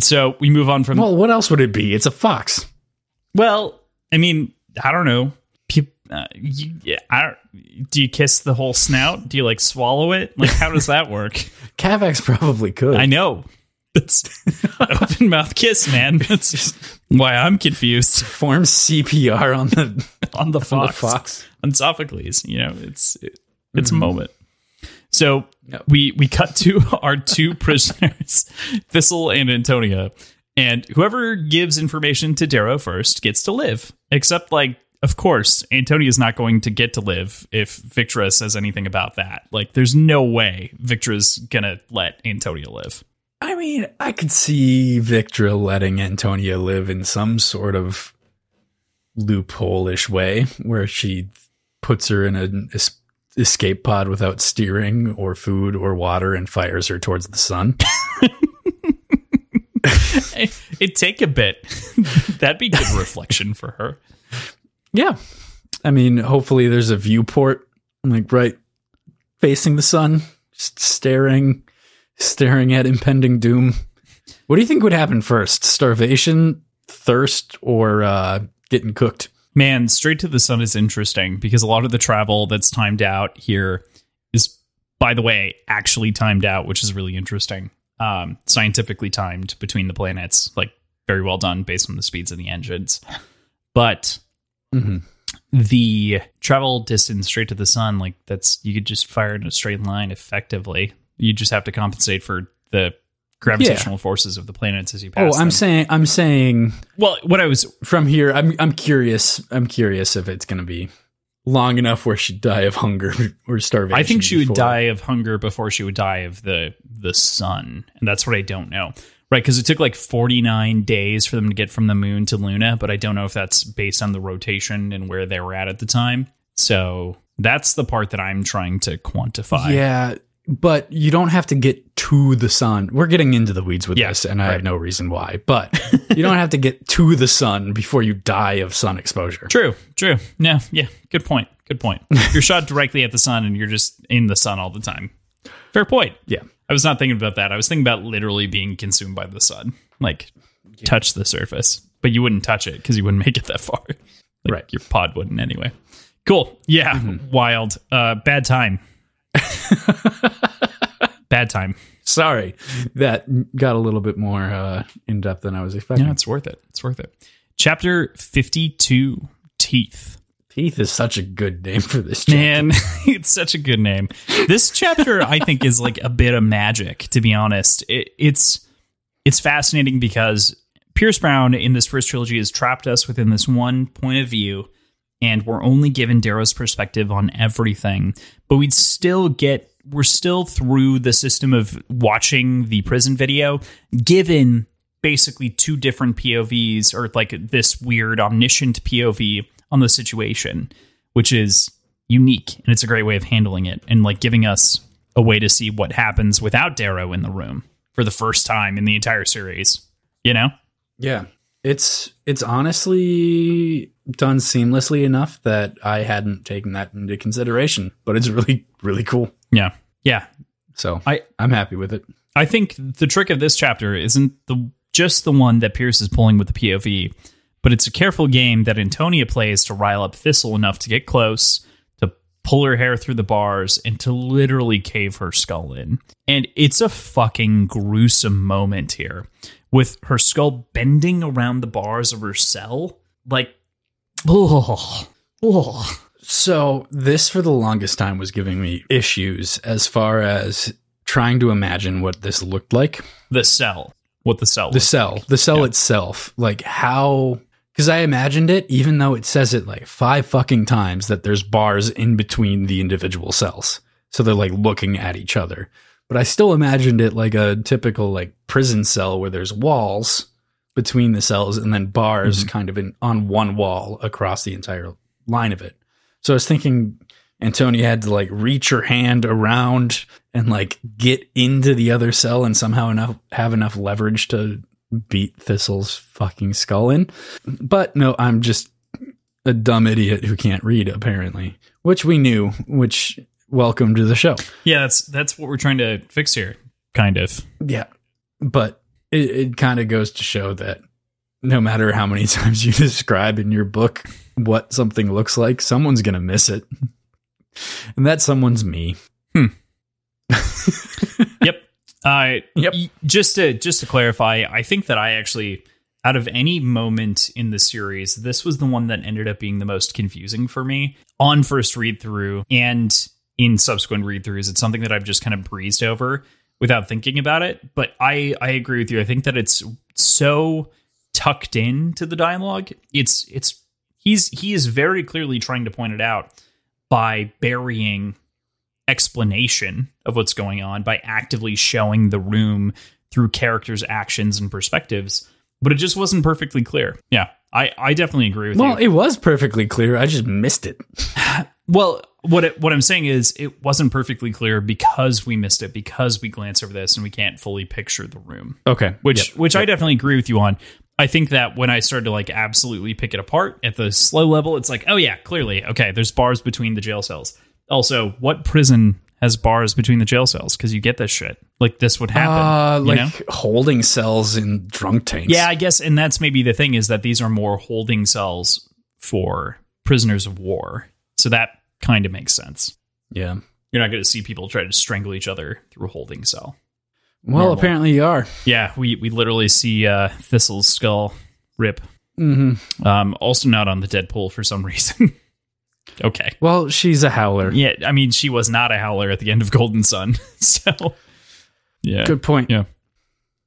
So we move on from Well, what else would it be? It's a fox. Well, I mean, I don't know. Uh, you, yeah, I don't, do you kiss the whole snout? Do you like swallow it? Like, how does that work? Cavax probably could. I know. That's open mouth kiss, man. That's why I'm confused Form CPR on the, on the on the fox, fox. on Sophocles. You know, it's it, it's a moment. So we we cut to our two prisoners, Thistle and Antonia, and whoever gives information to Darrow first gets to live. Except, like, of course, Antonia is not going to get to live if Victra says anything about that. Like, there's no way Victra's gonna let Antonia live. I mean, I could see Victra letting Antonia live in some sort of loophole-ish way where she puts her in an es- escape pod without steering or food or water and fires her towards the sun. It'd take a bit. That'd be good reflection for her. Yeah. I mean, hopefully there's a viewport like right facing the sun, just staring staring at impending doom. What do you think would happen first? Starvation, thirst, or uh, getting cooked? Man, straight to the sun is interesting because a lot of the travel that's timed out here is, by the way, actually timed out, which is really interesting. Um, scientifically timed between the planets, like very well done based on the speeds of the engines. But Mm-hmm. the travel distance straight to the sun, like that's you could just fire in a straight line effectively. You just have to compensate for the gravitational forces of the planets as you pass. Oh. I'm them. saying, I'm saying well, what I was from here, I'm, I'm curious. I'm curious if it's going to be long enough where she'd die of hunger or starvation. I think she would die of hunger before she would die of the the sun, and that's what I don't know. Right, because it took like 49 days for them to get from the moon to Luna, but I don't know if that's based on the rotation and where they were at at the time. So that's the part that I'm trying to quantify. Yeah, but you don't have to get to the sun. We're getting into the weeds with Yeah, this, and I have no reason why. But you don't have to get to the sun before you die of sun exposure. True, true. No, yeah, good point. Good point. You're shot directly at the sun and you're just in the sun all the time. Fair point. Yeah, I was not thinking about that. I was thinking about literally being consumed by the sun. Like touch the surface. But you wouldn't touch it because you wouldn't make it that far. Like, Right. Your pod wouldn't anyway. Cool. Yeah. Wild. Uh bad time. bad time. sorry, that got a little bit more uh, in depth than I was expecting. Yeah, it's worth it. It's worth it. Chapter 52 Teeth. Teeth is such a good name for this. Chapter. Man, it's such a good name. This chapter, I think, is like a bit of magic. To be honest, it, it's it's fascinating because Pierce Brown in this first trilogy has trapped us within this one point of view, and we're only given Darrow's perspective on everything. But we'd still get we're still through the system of watching the prison video, given basically two different POVs or like this weird omniscient POV on the situation, which is unique and it's a great way of handling it and like giving us a way to see what happens without Darrow in the room for the first time in the entire series. You know? Yeah. It's it's honestly done seamlessly enough that I hadn't taken that into consideration, but it's really really cool. Yeah. Yeah. So I- I'm happy with it. I think the trick of this chapter isn't the just the one that Pierce is pulling with the POV, but it's a careful game that Antonia plays to rile up Thistle enough to get close, to pull her hair through the bars, and to literally cave her skull in. And it's a fucking gruesome moment here, with her skull bending around the bars of her cell. Like, oh, oh. So this for the longest time was giving me issues as far as trying to imagine what this looked like. the cell. What the cell? The cell, like. the cell Yeah. itself, like how because I imagined it, even though it says it like five fucking times that there's bars in between the individual cells. So they're like looking at each other. But I still imagined it like a typical like prison cell where there's walls between the cells and then bars mm-hmm. kind of in on one wall across the entire line of it. So I was thinking Antonia had to like reach her hand around and like get into the other cell and somehow enough have enough leverage to beat Thistle's fucking skull in. But no, I'm just a dumb idiot who can't read apparently, which we knew, which welcome to the show. Yeah, that's that's what we're trying to fix here, kind of. Yeah. But it, it kind of goes to show that no matter how many times you describe in your book what something looks like, someone's going to miss it. And that someone's me. yep. Hmm. Uh, Yep. y- Just to just to clarify, I think that I actually, out of any moment in the series, this was the one that ended up being the most confusing for me on first read through and in subsequent read throughs. It's something that I've just kind of breezed over without thinking about it. But I I agree with you. I think that it's so tucked into the dialogue. It's it's he's he is very clearly trying to point it out by burying explanation of what's going on by actively showing the room through characters' actions and perspectives. But it just wasn't perfectly clear. Yeah, I, I definitely agree with Well, you. Well, it was perfectly clear. I just missed it. well, what it, what I'm saying is it wasn't perfectly clear because we missed it because we glance over this and we can't fully picture the room. Okay. Which Yep. which I definitely agree with you on. I think that when I started to like absolutely pick it apart at the slow level, it's like, oh yeah, clearly, okay, there's bars between the jail cells. Also, what prison has bars between the jail cells? Because you get this shit. Like this would happen. Uh, you like know? holding cells in drunk tanks. Yeah, I guess, and that's maybe the thing is that these are more holding cells for prisoners of war. So that kind of makes sense. Yeah. You're not going to see people try to strangle each other through a holding cell. Well, Normal. apparently you are. Yeah, we we literally see uh, Thistle's skull rip. Mm-hmm. Um, also not on the Deadpool for some reason. Okay. Well, she's a howler. Yeah, I mean, she was not a howler at the end of Golden Son. so, yeah. Good point. Yeah.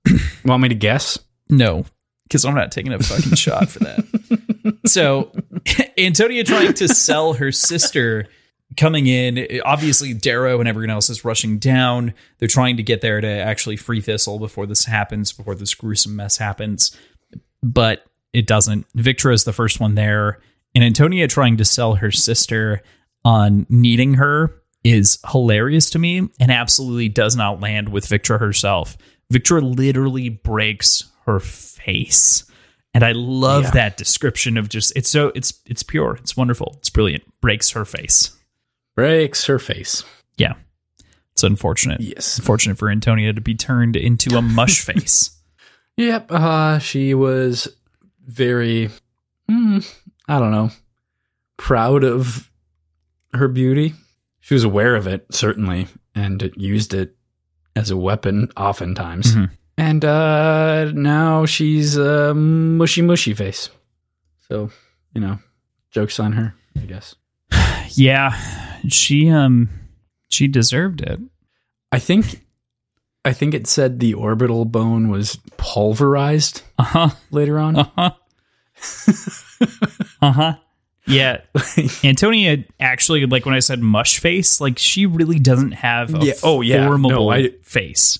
Want me to guess? No, because I'm not taking a fucking shot for that. So, Antonia trying to sell her sister coming in. Obviously, Darrow and everyone else is rushing down. They're trying to get there to actually free Thistle before this happens, before this gruesome mess happens. But it doesn't. Victra is the first one there. And Antonia trying to sell her sister on needing her is hilarious to me and absolutely does not land with Victra herself. Victra literally breaks her face. And I love Yeah. that description of just it's so it's it's pure, it's wonderful, it's brilliant. Breaks her face. Breaks her face. Yeah. It's unfortunate. Yes. Unfortunate for Antonia to be turned into a mush face. Yep. Uh, she was very, hmm, I don't know, proud of her beauty. She was aware of it, certainly, and used it as a weapon oftentimes. Mhm. And uh, now she's a mushy, mushy face. So, you know, joke's on her, I guess. Yeah. She um she deserved it. I think, I think it said the orbital bone was pulverized Uh-huh. later on. Uh-huh. uh-huh. Yeah. Antonia actually like when I said mush face, like she really doesn't have a Yeah. Oh, yeah. formable No, I- face.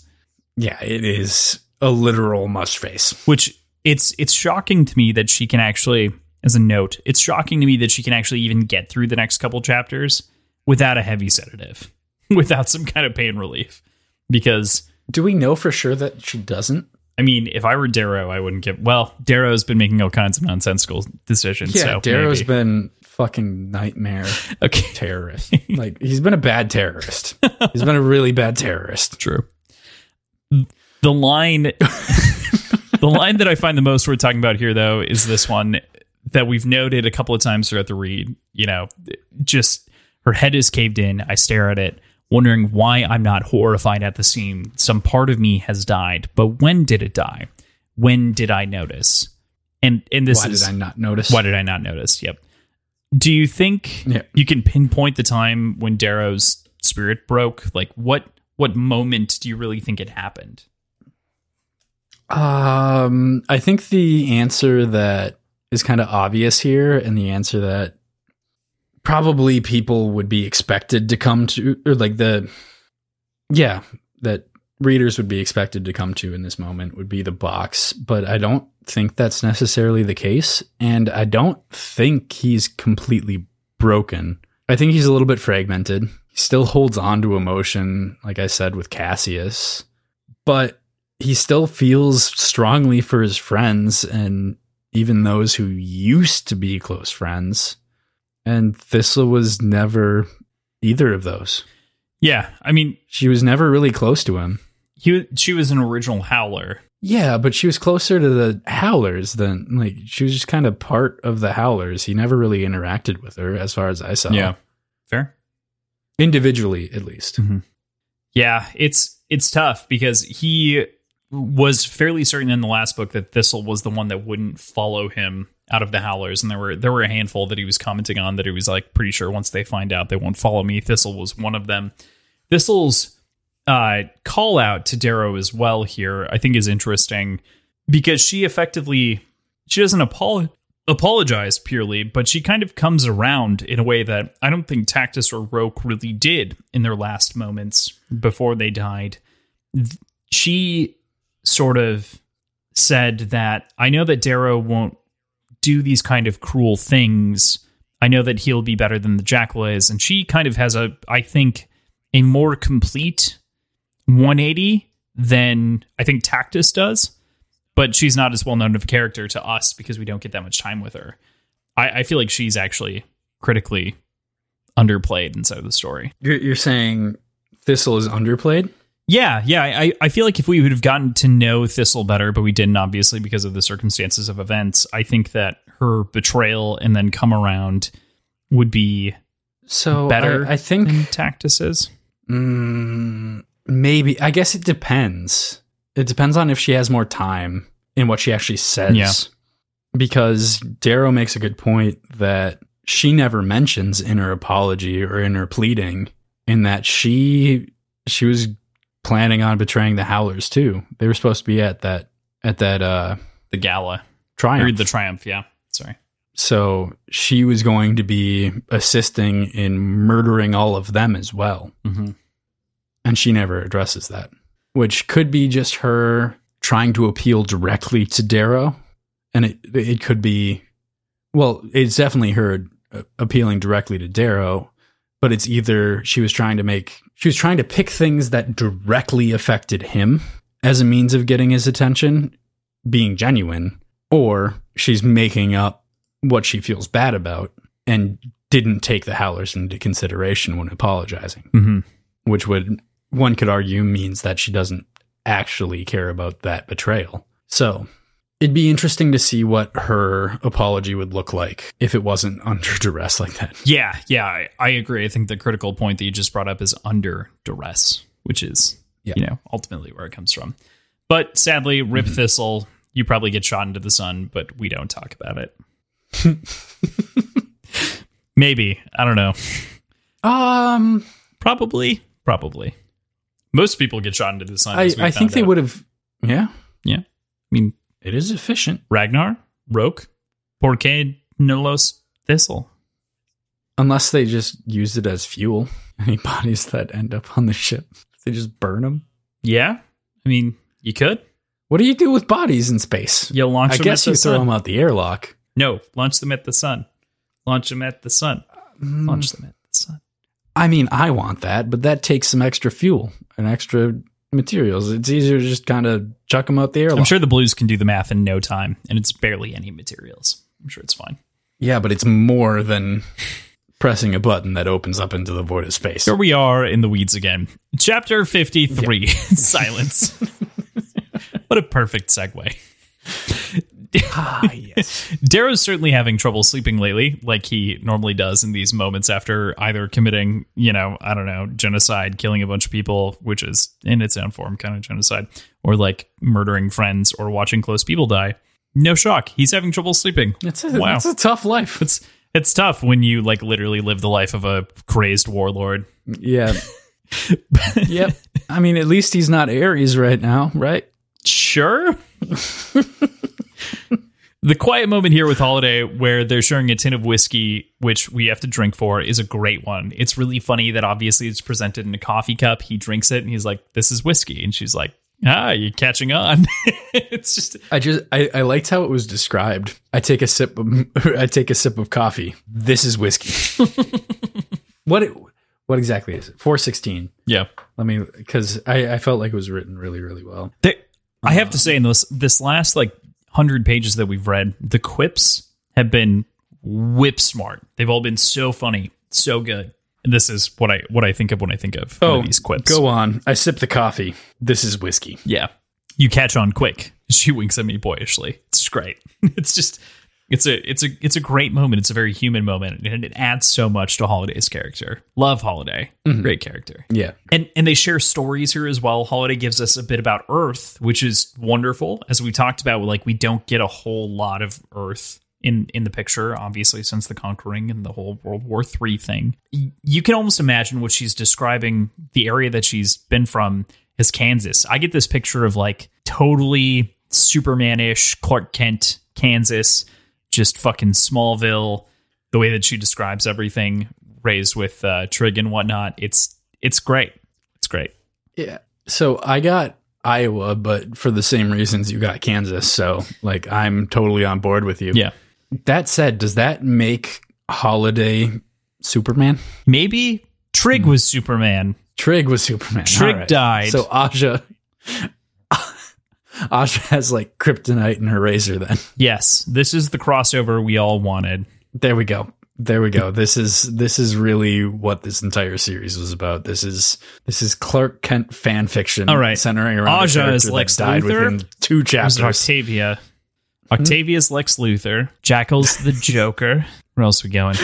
yeah, it is a literal mush face. Which it's it's shocking to me that she can actually as a note, it's shocking to me that she can actually even get through the next couple chapters without a heavy sedative, without some kind of pain relief. Because Do we know for sure that she doesn't? I mean, if I were Darrow, I wouldn't give. Well, Darrow's been making all kinds of nonsensical decisions. Yeah, so Darrow's maybe. been fucking nightmare okay. terrorist. like he's been a bad terrorist. He's been a really bad terrorist. True. The line, the line that I find the most worth talking about here, though, is this one that we've noted a couple of times throughout the read. You know, just her head is caved in. I stare at it, wondering why I'm not horrified at the scene. Some part of me has died, but when did it die? When did I notice? And and this Why is did I not notice? why did I not notice? Yep. Do you think you can pinpoint the time when Darrow's spirit broke? Like what what moment do you really think it happened? Um, I think the answer that is kind of obvious here, and the answer that probably people would be expected to come to, or like the, yeah, that readers would be expected to come to in this moment would be the box. But I don't think that's necessarily the case. And I don't think he's completely broken. I think he's a little bit fragmented. He still holds on to emotion, like I said with Cassius, but he still feels strongly for his friends and even those who used to be close friends. And Thistle was never either of those. Yeah, I mean, She was never really close to him. he she was an original howler. Yeah, but she was closer to the Howlers than like she was just kind of part of the Howlers. He never really interacted with her as far as I saw. Yeah, fair? Individually at least. Mm-hmm. Yeah, it's it's tough because he was fairly certain in the last book that Thistle was the one that wouldn't follow him out of the Howlers, and there were there were a handful that he was commenting on that he was like pretty sure once they find out they won't follow me. Thistle was one of them. Thistle's uh, call out to Darrow as well here, I think, is interesting because she effectively she doesn't apolo- apologize purely, but she kind of comes around in a way that I don't think Tactus or Roque really did in their last moments before they died. She sort of said that I know that Darrow won't do these kind of cruel things. I know that he'll be better than the Jackal is, and she kind of has a, I think, a more complete 180 than I think Tactus does but she's not as well known of a character to us because we don't get that much time with her. I, I feel like she's actually critically underplayed inside of the story. You're, you're saying Thistle is underplayed? Yeah, yeah. I, I feel like if we would have gotten to know Thistle better, but we didn't, obviously, because of the circumstances of events, I think that her betrayal and then come around would be So better I, I think than Tactus's. Mm, maybe. I guess it depends. It depends on if she has more time in what she actually says. Yeah. Because Darrow makes a good point that she never mentions in her apology or in her pleading in that she she was planning on betraying the Howlers too. They were supposed to be at that at that uh The gala. triumph. Or the triumph, yeah. Sorry. so she was going to be assisting in murdering all of them as well. Mm-hmm. and she never addresses that, which could be just her trying to appeal directly to Darrow, and it it could be, well, it's definitely her uh, appealing directly to Darrow, but it's either she was trying to make she was trying to pick things that directly affected him as a means of getting his attention, being genuine, or she's making up what she feels bad about and didn't take the howlers into consideration when apologizing Mm-hmm. which would one could argue means that she doesn't actually care about that betrayal. So it'd be interesting to see what her apology would look like if it wasn't under duress like that. Yeah, yeah, I, I agree. I think the critical point that you just brought up is under duress, which is Yeah. you know ultimately where it comes from. But sadly, Rip Thistle, you probably get shot into the sun, but we don't talk about it. Maybe I don't know. Um, Probably, probably. Most people get shot into the sun. I, I think found they would have. Yeah, Yeah, I mean it is efficient Ragnar, Roque, Porque Nilos Thistle. unless they just use it as fuel. Any bodies that end up on the ship, they just burn them. Yeah, I mean you could. What do you do with bodies in space? You launch I them guess at the you throw them out the airlock. No, launch them at the sun. Launch them at the sun. Mm, Launch them at the sun. I mean, I want that, but that takes some extra fuel, an extra materials. It's easier to just kind of chuck them out the airlock. I'm sure the Blues can do the math in no time, and it's barely any materials. I'm sure it's fine. Yeah, but it's more than pressing a button that opens up into the void of space. Here we are in the weeds again. Chapter 53 Silence. what a perfect segue. ah, yes. Darrow's certainly having trouble sleeping lately, like he normally does in these moments after either committing, you know, I don't know, genocide, killing a bunch of people, which is in its own form kind of genocide, or like murdering friends or watching close people die. No shock. He's having trouble sleeping. It's a, wow. it's a tough life. It's it's tough when you like literally live the life of a crazed warlord. Yeah. yep. I mean, at least he's not Ares right now, right? Sure. the quiet moment here with Holiday, where they're sharing a tin of whiskey, which we have to drink for, is a great one. It's really funny that obviously it's presented in a coffee cup. He drinks it and he's like, "This is whiskey," and she's like, "Ah, you're catching on." it's just, I just, I, I liked how it was described. I take a sip, of, I take a sip of coffee. This is whiskey. what, it, what exactly is it? Four sixteen. Yeah. Let me, because I, I felt like it was written really, really well. They, I have to say, in this this last like hundred pages that we've read, the quips have been whip smart. They've all been so funny, so good. And this is what I what I think of when I think of, oh, of these quips. Go on. I sip the coffee. This is whiskey. Yeah. You catch on quick. She winks at me boyishly. It's great. It's just it's a it's a it's a great moment. It's a very human moment, and it adds so much to Holiday's character. Love Holiday, mm-hmm. great character. Yeah, and and they share stories here as well. Holiday gives us a bit about Earth, which is wonderful. As we talked about, like we don't get a whole lot of Earth in in the picture, obviously since the Conquering and the whole World War Three thing. You can almost imagine what she's describing the area that she's been from is Kansas. I get this picture of like totally Superman-ish Clark Kent, Kansas just fucking Smallville, the way that she describes everything, raised with uh, Trigg and whatnot. It's it's great. It's great. Yeah. So I got Iowa, but for the same reasons you got Kansas. So like I'm totally on board with you. Yeah. That said, does that make Holiday Superman? Maybe Trigg was Superman. Trigg was Superman. Trigg right. died. So Aja Asha has like kryptonite in her razor then. Yes, this is the crossover we all wanted. There we go. There we go. This is this is really what this entire series was about. This is this is Clark Kent fan fiction. All right, centering around Aja is Lex died Luthor. within two chapters. Octavia. Octavia's hmm? Lex Luthor. Jackal's the Joker. Where else we going?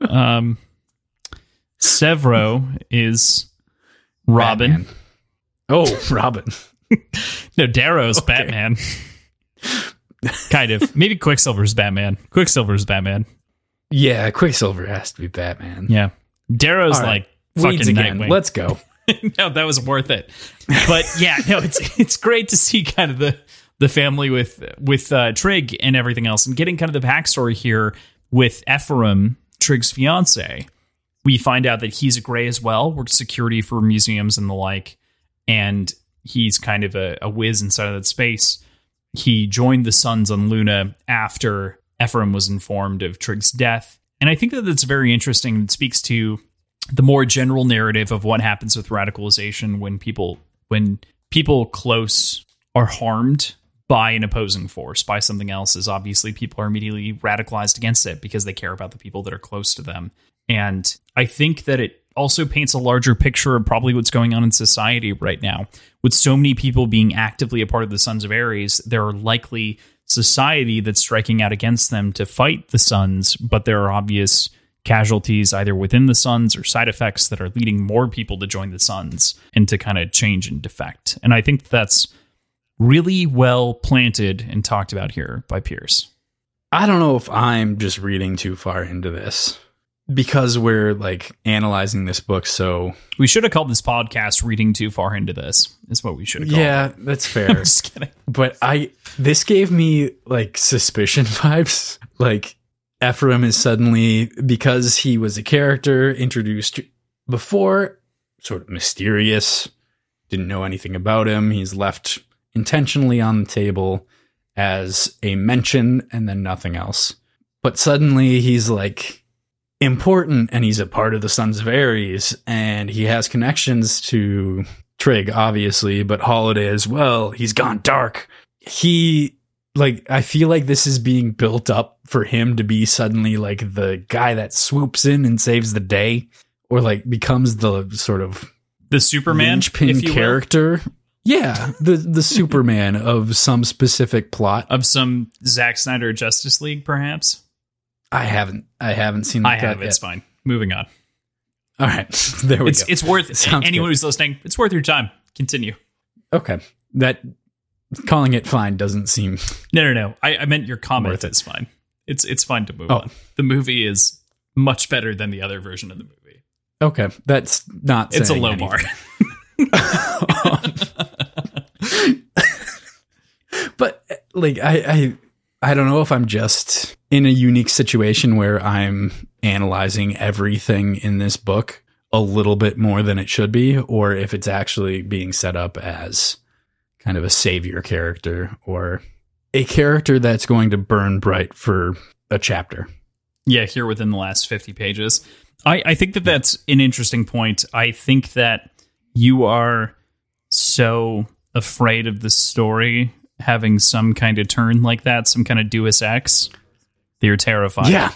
Um, Sevro is Robin. Batman. Oh, Robin no, Darrow's okay. Batman. kind of. Maybe Quicksilver's Batman. Quicksilver's Batman. Yeah, Quicksilver has to be Batman. Yeah. Darrow's right. like fucking Weeds again. Nightwing. Let's go. no, that was worth it. But yeah, no, it's it's great to see kind of the the family with with uh, Trigg and everything else, and getting kind of the backstory here with Ephraim, Trigg's fiance. We find out that he's a gray as well, worked security for museums and the like, and he's kind of a, a whiz inside of that space. He joined the Sons on Luna after Ephraim was informed of Trigg's death. And I think that that's very interesting. It speaks to the more general narrative of what happens with radicalization when people when people close are harmed by an opposing force, by something else, is obviously people are immediately radicalized against it because they care about the people that are close to them. And I think that it also paints a larger picture of probably what's going on in society right now. With so many people being actively a part of the Sons of Ares, there are likely society that's striking out against them to fight the Sons, but there are obvious casualties either within the Sons or side effects that are leading more people to join the Sons and to kind of change and defect. And I think that's really well planted and talked about here by Pierce. I don't know if I'm just reading too far into this because we're like analyzing this book so we should have called this podcast reading too far into this is what we should have yeah it. that's fair. Just kidding. But i this gave me like suspicion vibes. Like ephraim is suddenly because he was a character introduced before sort of mysterious didn't know anything about him he's left intentionally on the table as a mention and then nothing else. But suddenly he's like important and he's a part of the Sons of Ares and he has connections to Trigg, obviously, but Holiday as well. He's gone dark. He like I feel like this is being built up for him to be suddenly like the guy that swoops in and saves the day, or like becomes the sort of the Superman if you will, character. Yeah, the the Superman of some specific plot. of some Zack Snyder Justice League, perhaps. I haven't I haven't seen I have. yet. It's fine. Moving on. All right, there we It's go. it's worth Sounds anyone good. who's listening. It's worth your time. Continue. okay, that calling it fine doesn't seem No, no, no. I, I meant your comment Worth it. is fine. It's it's fine to move Oh. on. The movie is much better than the other version of the movie. okay. That's not. It's a low anything. bar. but like I, I I don't know if I'm just in a unique situation where I'm analyzing everything in this book a little bit more than it should be, or if it's actually being set up as kind of a savior character or a character that's going to burn bright for a chapter. yeah, here within the last 50 pages. I, I think that that's an interesting point. I think that you are so afraid of the story having some kind of turn like that, some kind of Deus Ex, you're terrified. Yeah.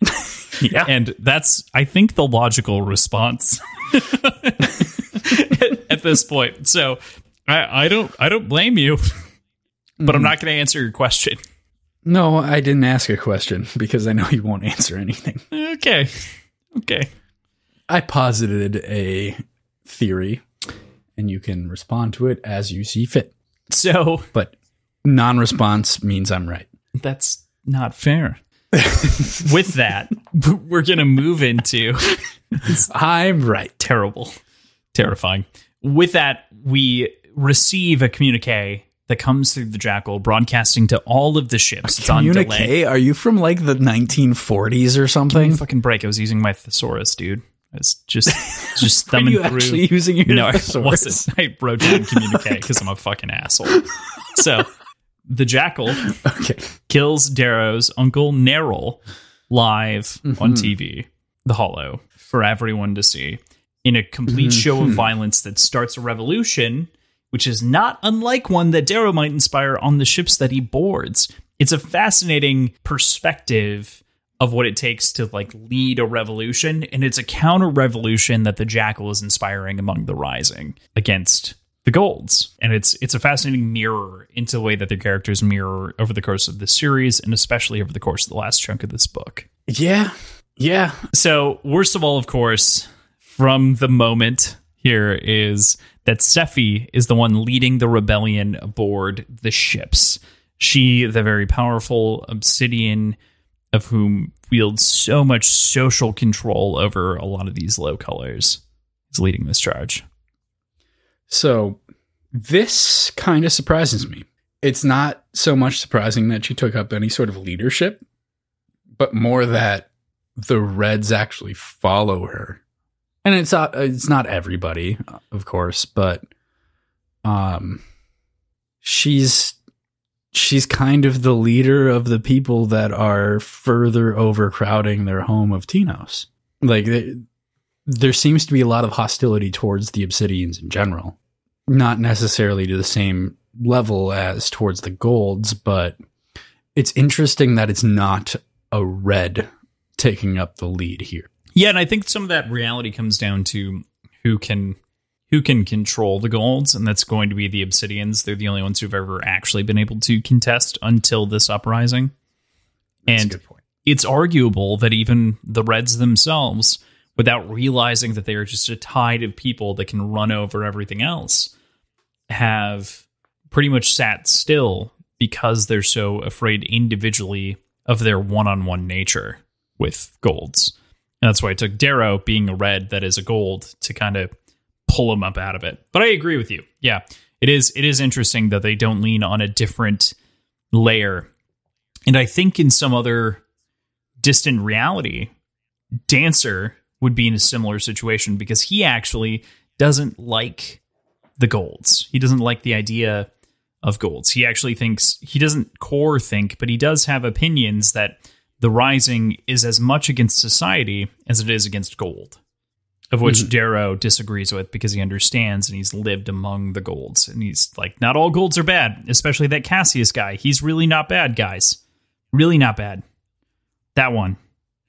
yeah. And that's, I think, the logical response at, at this point. So I, I don't, I don't blame you, but I'm mm. not going to answer your question. No, I didn't ask a question because I know you won't answer anything. Okay, okay. I posited a theory and you can respond to it as you see fit. So But non response means I'm right. that's not fair. With that, we're going to move into I'm right. terrible, terrifying. With that, we receive a communique that comes through the Jackal, broadcasting to all of the ships. It's on delay. Are you from like the 1940s or something? Fucking break! I was using my thesaurus, dude. I was just just thumbing you through. actually using your no, I thesaurus? wasn't. I wrote down communique because I'm a fucking asshole. So the Jackal Okay. kills Darrow's uncle Narol live on mm-hmm. TV, The Hollow, for everyone to see in a complete mm-hmm. show of mm-hmm. violence that starts a revolution, which is not unlike one that Darrow might inspire on the ships that he boards. It's a fascinating perspective of what it takes to like lead a revolution and it's a counter revolution that the jackal is inspiring among the rising against the golds and it's it's a fascinating mirror into the way that their characters mirror over the course of the series and especially over the course of the last chunk of this book Yeah. Yeah. so worst of all of course from the moment here is that Sefi is the one leading the rebellion aboard the ships she the very powerful obsidian of whom wields so much social control over a lot of these low colors is leading this charge So this kind of surprises me. It's not so much surprising that she took up any sort of leadership, but more that the Reds actually follow her. And it's not it's not everybody, of course, but um she's she's kind of the leader of the people that are further overcrowding their home of Tinos. Like they, there seems to be a lot of hostility towards the Obsidians in general not necessarily to the same level as towards the golds, but it's interesting that it's not a red taking up the lead here. yeah and i think some of that reality comes down to who can who can control the golds and that's going to be the obsidians they're the only ones who've ever actually been able to contest until this uprising That's and a good point. it's arguable that even the Reds themselves, without realizing that they are just a tide of people that can run over everything else, have pretty much sat still because they're so afraid individually of their one on one nature with golds. And that's why it took Darrow being a red that is a gold to kind of pull him up out of it. But I agree with you. Yeah. It is it is interesting that they don't lean on a different layer. And I think in some other distant reality, Dancer would be in a similar situation because he actually doesn't like the golds. He doesn't like the idea of golds. He actually thinks he doesn't core think, but he does have opinions that the rising is as much against society as it is against gold. of which mm-hmm. Darrow disagrees with because he understands and he's lived among the golds. And he's like, not all golds are bad, especially that Cassius guy. He's really not bad, guys. Really not bad. That one.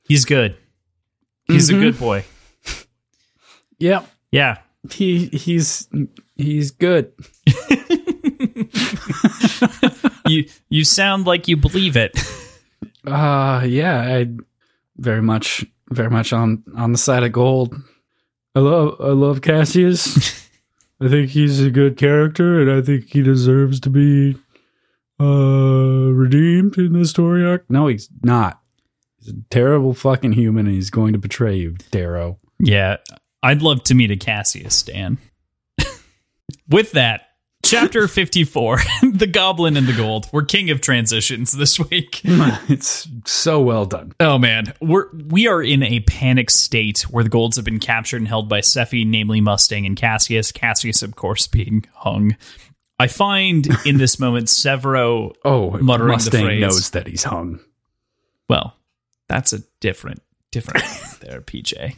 He's good. He's a good boy. Yep. Yeah. He he's he's good. You you sound like you believe it. Uh yeah, I very much very much on on the side of gold. I love I love Cassius. I think he's a good character and I think he deserves to be uh redeemed in the story arc. No, he's not. Terrible fucking human and he's going to betray you, Darrow. Yeah. I'd love to meet a Cassius, Dan. With that, chapter 54, The Goblin and the Gold. We're king of transitions this week. it's so well done. Oh man, we're we are in a panic state where the golds have been captured and held by Sefi, namely Mustang and Cassius. Cassius, of course, being hung. I find in this moment Sevro. Oh, Muttering the Mustang phrase. knows that he's hung. Well, that's a different different there, PJ.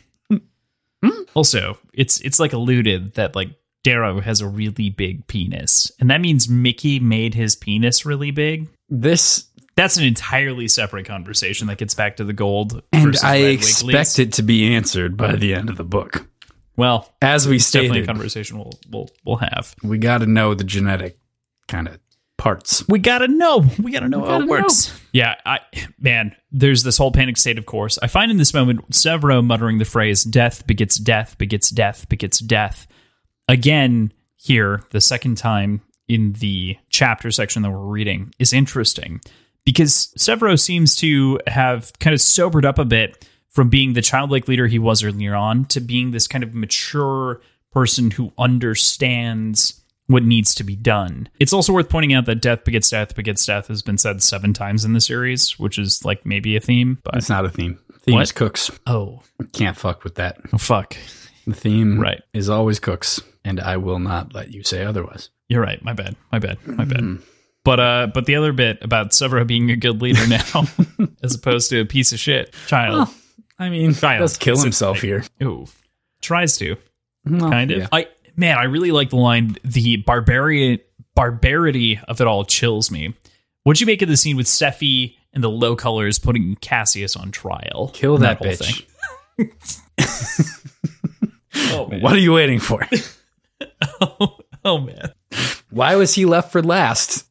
Hmm. Also, it's it's like alluded that like Darrow has a really big penis, and that means Mickey made his penis really big. This That's an entirely separate conversation that gets back to the gold. and I expect Wiggly's. it to be answered by the end of the book. Well, As we it's definitely a conversation we'll we'll we'll have. we got to know the genetic kind of parts. We gotta know. We gotta know how gotta it works. Yeah, I man, there's this whole panic state, of course. I find in this moment Sevro muttering the phrase "death begets death begets death begets death." Again, here, the second time in the chapter section that we're reading is interesting because Sevro seems to have kind of sobered up a bit from being the childlike leader he was earlier on to being this kind of mature person who understands what needs to be done. It's also worth pointing out that death begets death begets death has been said seven times in the series, which is like maybe a theme, but It's not a theme. Theme What? is cooks. oh, Can't fuck with that. oh fuck. The theme Right. is always cooks, and I will not let you say otherwise. You're right. My bad. My bad. My bad. But uh, but the other bit about Sevro being a good leader now, as opposed to a piece of shit child. I mean, Child. let's kill himself here. Ooh, tries to Well, kind of. yeah. I man, I really like the line. The barbarian barbarity of it all chills me. What'd you make of the scene with Sefi and the low colors putting Cassius on trial? Kill that, whole bitch. Oh man. What are you waiting for? oh man. Why was he left for last?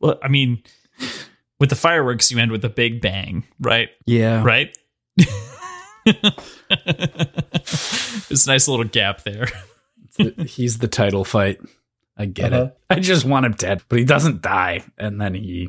Well, I mean, with the fireworks, you end with a big bang, right? Yeah. Right. There's a nice little gap there. He's the title fight. I get Uh-huh. it. I just want him dead, but he doesn't die, and then he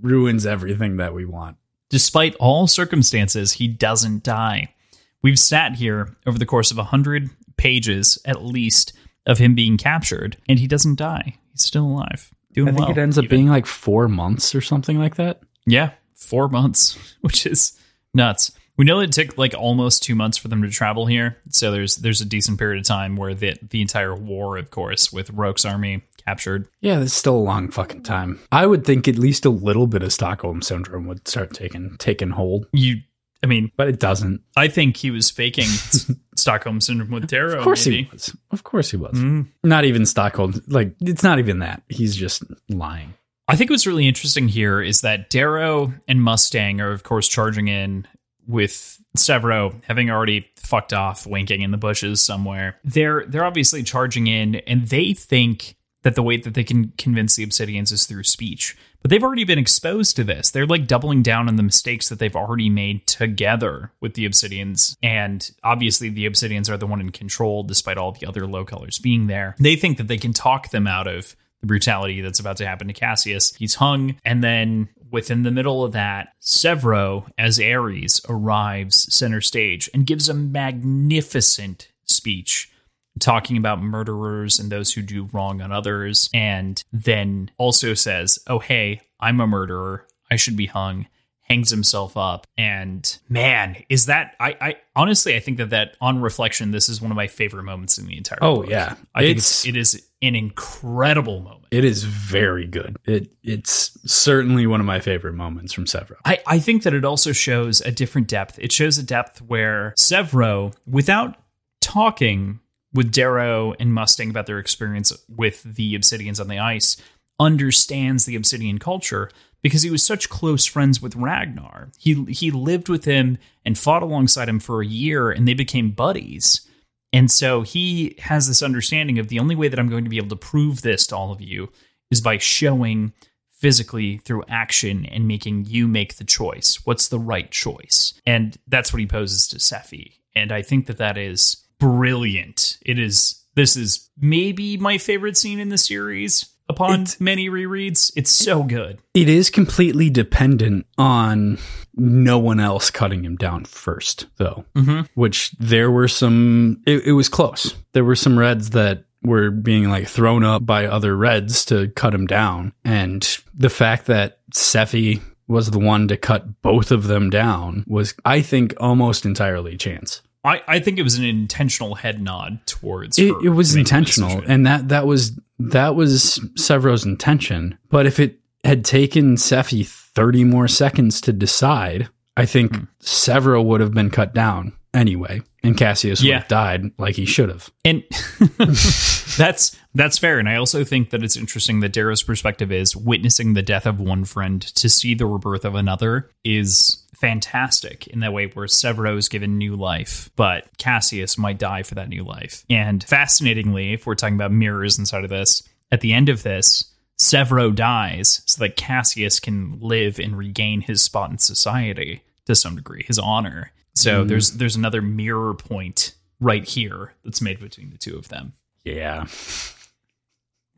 ruins everything that we want. Despite all circumstances, he doesn't die. We've sat here over the course of a hundred pages, at least, of him being captured, and he doesn't die. He's still alive, doing I think well. it ends up being like four months or something like that. yeah, four months, which is nuts. We know it took like almost two months for them to travel here, so there's there's a decent period of time where the the entire war, of course, with Roque's army captured. Yeah, that's still a long fucking time. I would think at least a little bit of Stockholm syndrome would start taking taking hold, You, I mean, but it doesn't. I think he was faking Stockholm syndrome with Darrow. Of course maybe. he was. Of course he was. Mm. Not even Stockholm. Like it's not even that. He's just lying. I think what's really interesting here is that Darrow and Mustang are, of course, charging in with Sevro having already fucked off, winking in the bushes somewhere. They're they're obviously charging in, and they think that the way that they can convince the Obsidians is through speech. But they've already been exposed to this. They're like doubling down on the mistakes that they've already made together with the Obsidians. And obviously, the Obsidians are the one in control, despite all the other low colors being there. They think that they can talk them out of the brutality that's about to happen to Cassius. He's hung, and then within the middle of that, Sevro, as Ares, arrives center stage and gives a magnificent speech talking about murderers and those who do wrong on others, and then also says, Oh, hey, I'm a murderer. I should be hung. Hangs himself up. And man, is that, I, I honestly, I think that that on reflection, this is one of my favorite moments in the entire Oh book. yeah, I think it's it's, it is an incredible moment. It is very good. It it's certainly one of my favorite moments from Sevro. I, I think that it also shows a different depth. It shows a depth where Sevro, without talking with Darrow and Mustang about their experience with the Obsidians on the ice, understands the Obsidian culture because he was such close friends with Ragnar. He he lived with him and fought alongside him for a year, and they became buddies. And so he has this understanding of the only way that I'm going to be able to prove this to all of you is by showing physically through action and making you make the choice. What's the right choice? And that's what he poses to Sefi. And I think that that is brilliant. It is. This is maybe my favorite scene in the series upon It's- many rereads. It's so good. It is completely dependent on no one else cutting him down first, though. Mm-hmm. Which there were some. It, it was close. There were some reds that were being like thrown up by other reds to cut him down, and the fact that Sefi was the one to cut both of them down was, I think, almost entirely chance. I, I think it was an intentional head nod towards It, her it was intentional, and that that was that was Sevro's intention. But if it had taken Sefi thirty more seconds to decide, I think Hmm. Sevro would have been cut down anyway, and Cassius would Yeah. have died like he should have. And that's that's fair. And I also think that it's interesting that Darrow's perspective is witnessing the death of one friend to see the rebirth of another is fantastic in that way where Sevro is given new life, but Cassius might die for that new life. And fascinatingly, if we're talking about mirrors inside of this, at the end of this, Sevro dies so that Cassius can live and regain his spot in society to some degree, his honor. So mm-hmm. there's there's another mirror point right here that's made between the two of them. Yeah,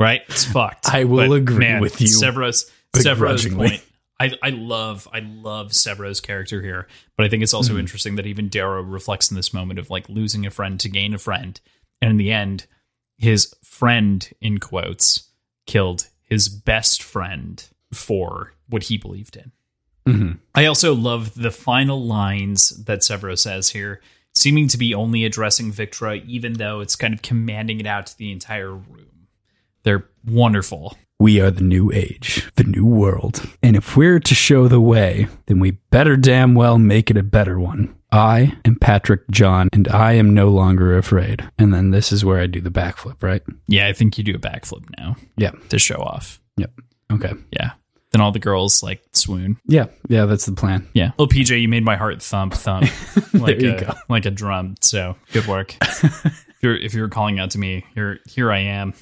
Right? It's fucked. I will agree with you Sevro's Sevro's point. I, I love I love Sevro's character here, but I think it's also interesting that even Darrow reflects in this moment of like losing a friend to gain a friend, and in the end, his friend in quotes killed his best friend for what he believed in. Mhm. I also love the final lines that Sevro says here, seeming to be only addressing Victra, even though it's kind of commanding it out to the entire room. They're wonderful. We are the new age, the new world. And if we're to show the way, then we better damn well make it a better one. I am Patrick John, and I am no longer afraid. And then this is where I do the backflip, right? Yeah, I think you do a backflip now Yeah. to show off. Yep. Okay. Yeah. Then all the girls like swoon. Yeah. Yeah, that's the plan. Yeah. Oh, well, PJ, you made my heart thump thump like you a go. like a drum. So good work. if you're if you're calling out to me, here here I am.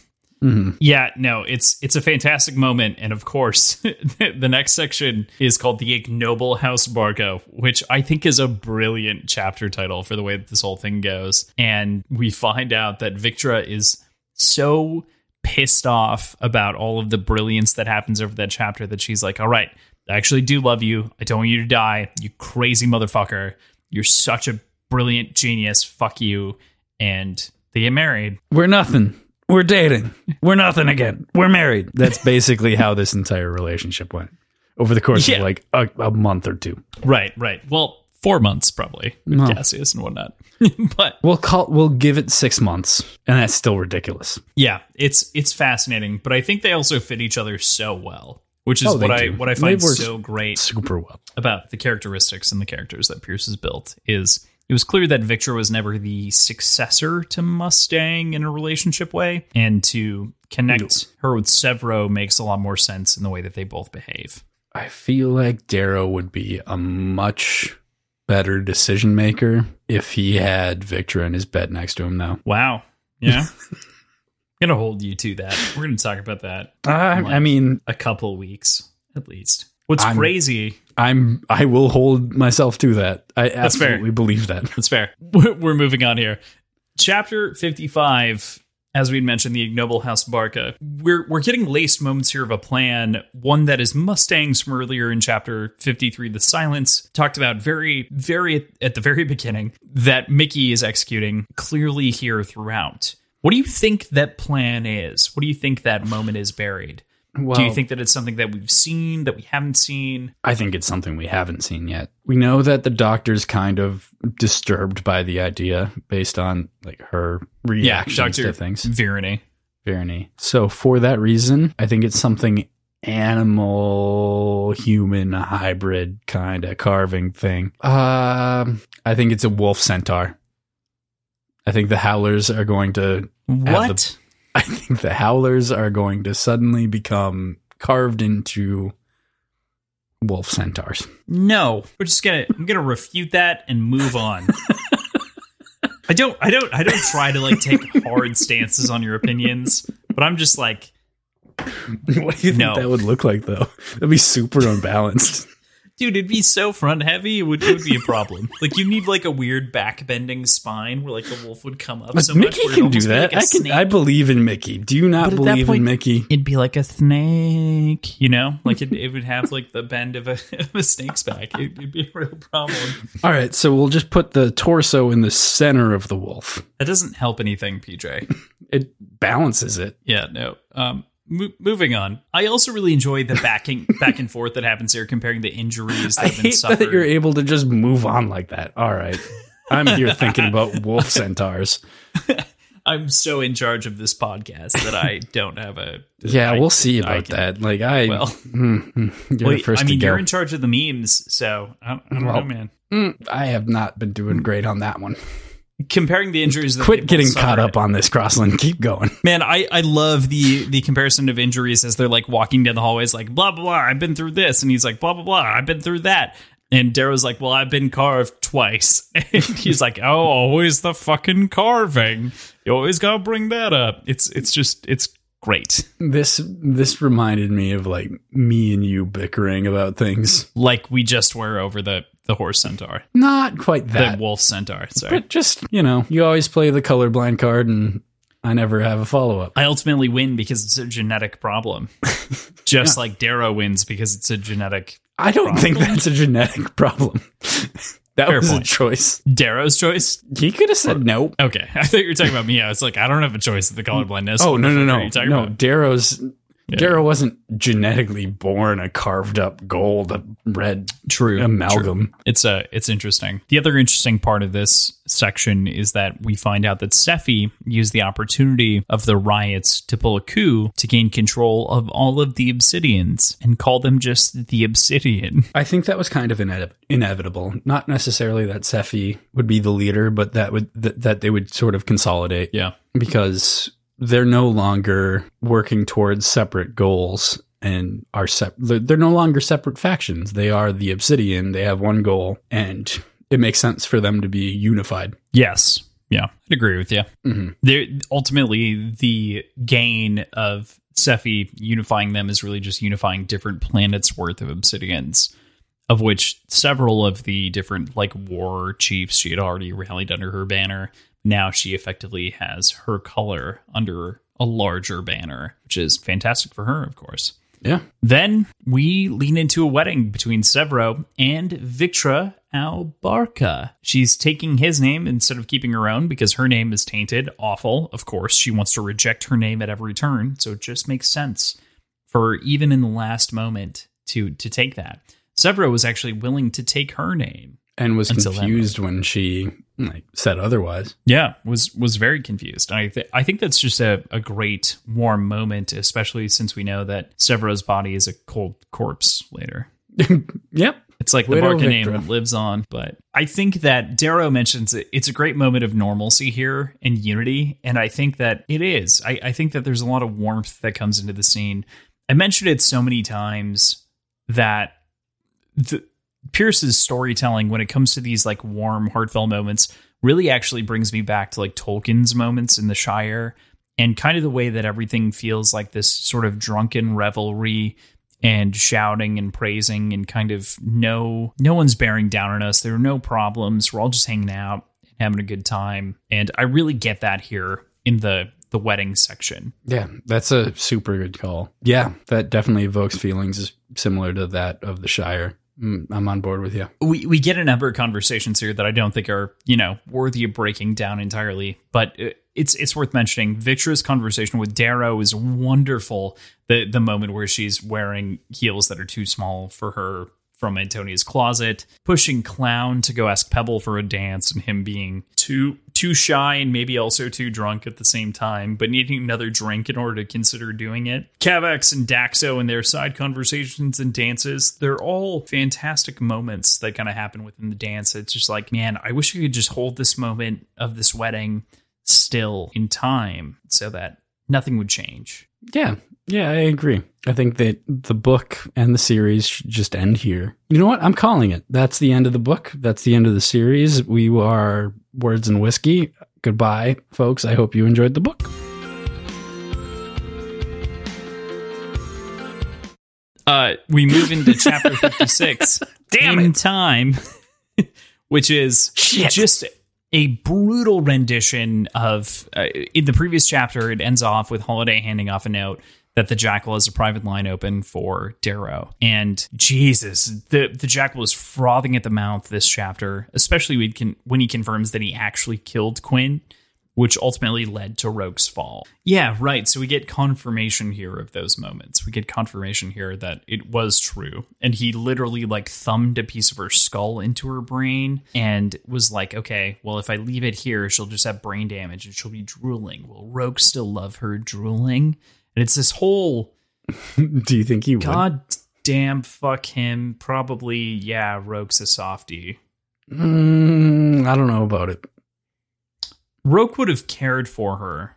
Mhm. Yeah, no, it's it's a fantastic moment, and of course, the next section is called the ignoble House Barca, which I think is a brilliant chapter title for the way that this whole thing goes. And we find out that Victra is so pissed off about all of the brilliance that happens over that chapter that she's like, "All right, I actually do love you. I don't want you to die, you crazy motherfucker. You're such a brilliant genius. Fuck you." And they get married. We're nothing. We're dating. We're nothing again. We're married. That's basically how this entire relationship went over the course Yeah. of like a, a month or two. Right, right. Well, four months probably with No. Cassius and whatnot. but We'll call. We'll give it six months, and that's still ridiculous. yeah, it's it's fascinating. But I think they also fit each other so well, which is Oh, they what I do. what I They find so great Super well. about the characteristics and the characters that Pierce has built is it was clear that Victra was never the successor to Mustang in a relationship way, and to connect her with Sevro makes a lot more sense in the way that they both behave. I feel like Darrow would be a much better decision maker if he had Victra in his bed next to him, though. Wow. Yeah. I'm gonna hold you to that. We're gonna talk about that Uh, I mean, a couple weeks at least. What's I'm- crazy? I'm I will hold myself to that. I That's fair. absolutely believe that. That's fair. We're moving on here. Chapter fifty-five. As we mentioned, the ignoble House Barca. We're we're getting laced moments here of a plan. One that is Mustangs from earlier in chapter fifty-three. The silence talked about very very at the very beginning that Mickey is executing clearly here throughout. What do you think that plan is? What do you think that moment is buried? Well, Do you think that it's something that we've seen that we haven't seen? I think it's something we haven't seen yet. We know that the doctor's kind of disturbed by the idea based on like her reactions Doctor to things. Virony. Verity. So for that reason, I think it's something animal human hybrid kind of carving thing. Um, I think it's a wolf centaur. I think the Howlers are going to. What? I think the Howlers are going to suddenly become carved into wolf centaurs. No, we're just gonna. I'm gonna refute that and move on. I don't. I don't. I don't try to like take hard stances on your opinions, but I'm just like, what do you think No. that would look like, though? That'd be super unbalanced. Dude, it'd be so front heavy. It would, it would be a problem. like you need like a weird back bending spine where like the wolf would come up. But so much Mickey where it'd can do that. like a I can. snake. I believe in Mickey. Do you not But believe point- in Mickey? It'd be like a snake, you know, like it, it would have like the bend of a, of a snake's back. It, it'd be a real problem. All right, so we'll just put the torso in the center of the wolf. That doesn't help anything, PJ. It balances it. Yeah, no. Um, mo- moving on. I also really enjoy the backing back and forth that happens here, comparing the injuries that I have been suffered. that you're able to just move on like that. All right. I'm here thinking about wolf centaurs. I'm so in charge of this podcast that I don't have a. Yeah, I- we'll see about can- that. Like I, Well, mm, mm, you're well, the first I mean, to go. you're in charge of the memes, so I don't, I don't know, man. Mm, I have not been doing great on that one. Comparing the injuries, that Quit getting both caught up on this, Crossland. Keep going. Man, I, I love the the comparison of injuries as they're like walking down the hallways, like blah blah blah. I've been through this, and he's like blah blah blah. I've been through that, and Darrow's like, well, I've been carved twice, and he's like, oh, always the fucking carving. You always gotta bring that up. It's it's just it's great. This this reminded me of like me and you bickering about things. Like we just were over the the horse centaur, Not quite that. the wolf centaur. Sorry. but just you know, you always play the colorblind card, and I never have a follow up. I ultimately win because it's a genetic problem. Just like Darrow wins because it's a genetic I don't think that's a genetic problem. that Fair was point. a choice. Darrow's choice. He could have said no. Okay, I thought you were talking about me. I was like, I don't have a choice at the colorblindness. Mm. Oh What no no no no! about? Darrow's Darrow wasn't genetically born a carved up gold a red True amalgam. It's uh, it's interesting. The other interesting part of this section is that we find out that Sefi used the opportunity of the riots to pull a coup to gain control of all of the Obsidians and call them just the Obsidian. I think that was kind of ine- inevitable. Not necessarily that Sefi would be the leader, but that would th- that they would sort of consolidate Yeah, because they're no longer working towards separate goals and are sep- they're, they're no longer separate factions. They are the Obsidian. They have one goal, and it makes sense for them to be unified. Yes. Yeah, I'd agree with you. Mhm. There, ultimately, the gain of Sefi unifying them is really just unifying different planets worth of obsidians, of which several of the different like war chiefs she had already rallied under her banner. Now she effectively has her color under a larger banner, which is fantastic for her, of course. Yeah. Then we lean into a wedding between Sevro and Victra au Barca. She's taking his name instead of keeping her own because her name is tainted. Awful, of course. She wants to reject her name at every turn, so it just makes sense for even in the last moment to to take that. Sevro was actually willing to take her name. And was Until confused when she like said otherwise. Yeah, was was very confused. I th- I think that's just a, a great warm moment, especially since we know that Sevro's body is a cold corpse later. yep. It's like the Widow Barca name Victra. lives on. But I think that Darrow mentions it, it's a great moment of normalcy here and unity. And I think that it is. I, I think that there's a lot of warmth that comes into the scene. I mentioned it so many times that the, Pierce's storytelling, when it comes to these like warm, heartfelt moments, really actually brings me back to like Tolkien's moments in the Shire and kind of the way that everything feels like this sort of drunken revelry and shouting and praising and kind of no no one's bearing down on us there are no problems we're all just hanging out and having a good time and i really get that here in the the wedding section Yeah, that's a super good call. Yeah, that definitely evokes feelings similar to that of the Shire. Mm, I'm on board with you. we we get a number of conversations here that i don't think are you know worthy of breaking down entirely but it's it's worth mentioning victra's conversation with darrow is wonderful the the moment where she's wearing heels that are too small for her from Antonia's closet, pushing Clown to go ask Pebble for a dance, and him being too too shy and maybe also too drunk at the same time, but needing another drink in order to consider doing it. Kavax and Daxo and their side conversations and dances, they're all fantastic moments that kind of happen within the dance. It's just like, man, I wish we could just hold this moment of this wedding still in time so that nothing would change. Yeah, yeah, I agree. I think that the book and the series should just end here. You know what? I'm calling it. That's the end of the book. That's the end of the series. We are Words and Whiskey. Goodbye, folks. I hope you enjoyed the book. Uh, we move into chapter 56 Damn in it. time, which is Shit. just a brutal rendition of. Uh, in the previous chapter, it ends off with Holiday handing off a note that the Jackal has a private line open for Darrow. And Jesus, the the Jackal is frothing at the mouth this chapter, especially when, can, when he confirms that he actually killed Quinn. Which ultimately led to Roque's fall. Yeah, right. So we get confirmation here of those moments. We get confirmation here that it was true. And he literally like thumbed a piece of her skull into her brain and was like, okay, well, if I leave it here, she'll just have brain damage and she'll be drooling. Will Roque still love her drooling? And it's this whole Do you think he would? god damn fuck him. Probably, yeah, Roque's a softie. Mm, I don't know about it. Roque would have cared for her.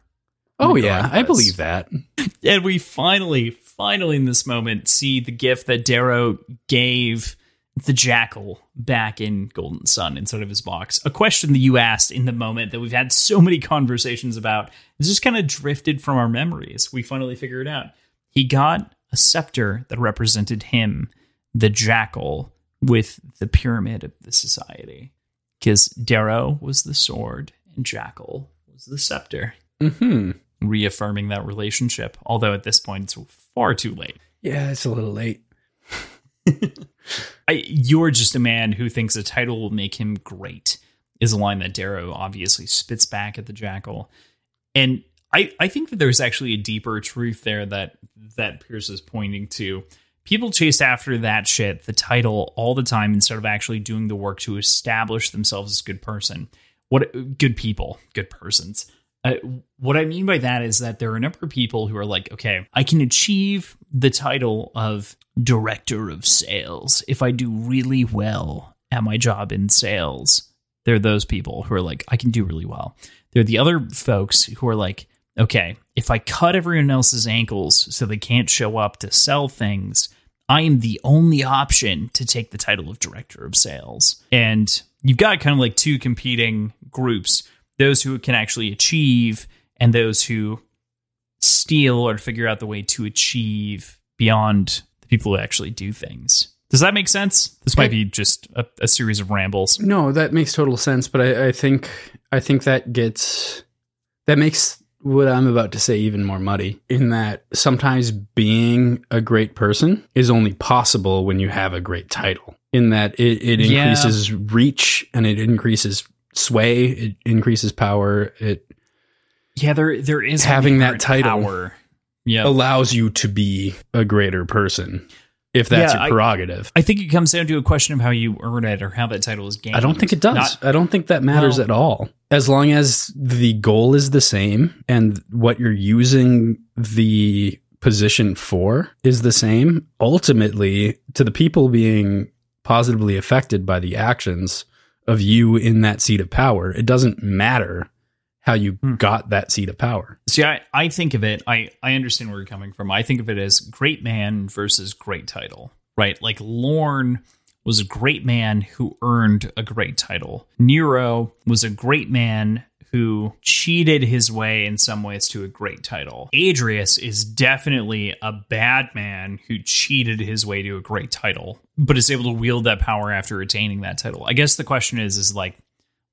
Oh yeah, I believe that. And we finally, finally in this moment see the gift that Darrow gave the jackal back in Golden Son inside of his box. A question that you asked in the moment that we've had so many conversations about is just kind of drifted from our memories. We finally figured it out. He got a scepter that represented him, the jackal, with the pyramid of the society. Because Darrow was the sword and Jackal was the scepter Hmm. reaffirming that relationship. Although at this point, it's far too late. Yeah, it's a little late. I, you're just a man who thinks a title will make him great, is a line that Darrow obviously spits back at the Jackal. And I, I think that there's actually a deeper truth there that that Pierce is pointing to. People chase after that shit, the title, all the time instead of actually doing the work to establish themselves as good person. What good people, good persons. Uh, what I mean by that is that there are a number of people who are like, okay, I can achieve the title of director of sales if I do really well at my job in sales. There are those people who are like, I can do really well. There are the other folks who are like, okay, if I cut everyone else's ankles so they can't show up to sell things, I am the only option to take the title of director of sales. And you've got kind of like two competing groups those who can actually achieve and those who steal or figure out the way to achieve beyond people who actually do things. Does that make sense? This might be just a, a series of rambles. No, that makes total sense. But I, I think I think that gets that makes what I'm about to say even more muddy. In that sometimes being a great person is only possible when you have a great title. In that it, it Yeah. increases reach and it increases sway, it increases power, it Yeah, there there is Having that title. Power. Yeah, allows you to be a greater person if that's Yeah, your prerogative. I think it comes down to a question of how you earn it or how that title is gained. I don't think it does. Not- I don't think that matters Well- at all. As long as the goal is the same and what you're using the position for is the same, ultimately, to the people being positively affected by the actions of you in that seat of power, it doesn't matter how you Hmm. got that seat of power. See, I, I think of it, I, I understand where you're coming from. I think of it as great man versus great title, right? Like Lorn was a great man who earned a great title. Nero was a great man who cheated his way in some ways to a great title. Adrius is definitely a bad man who cheated his way to a great title, but is able to wield that power after attaining that title. I guess the question is, is like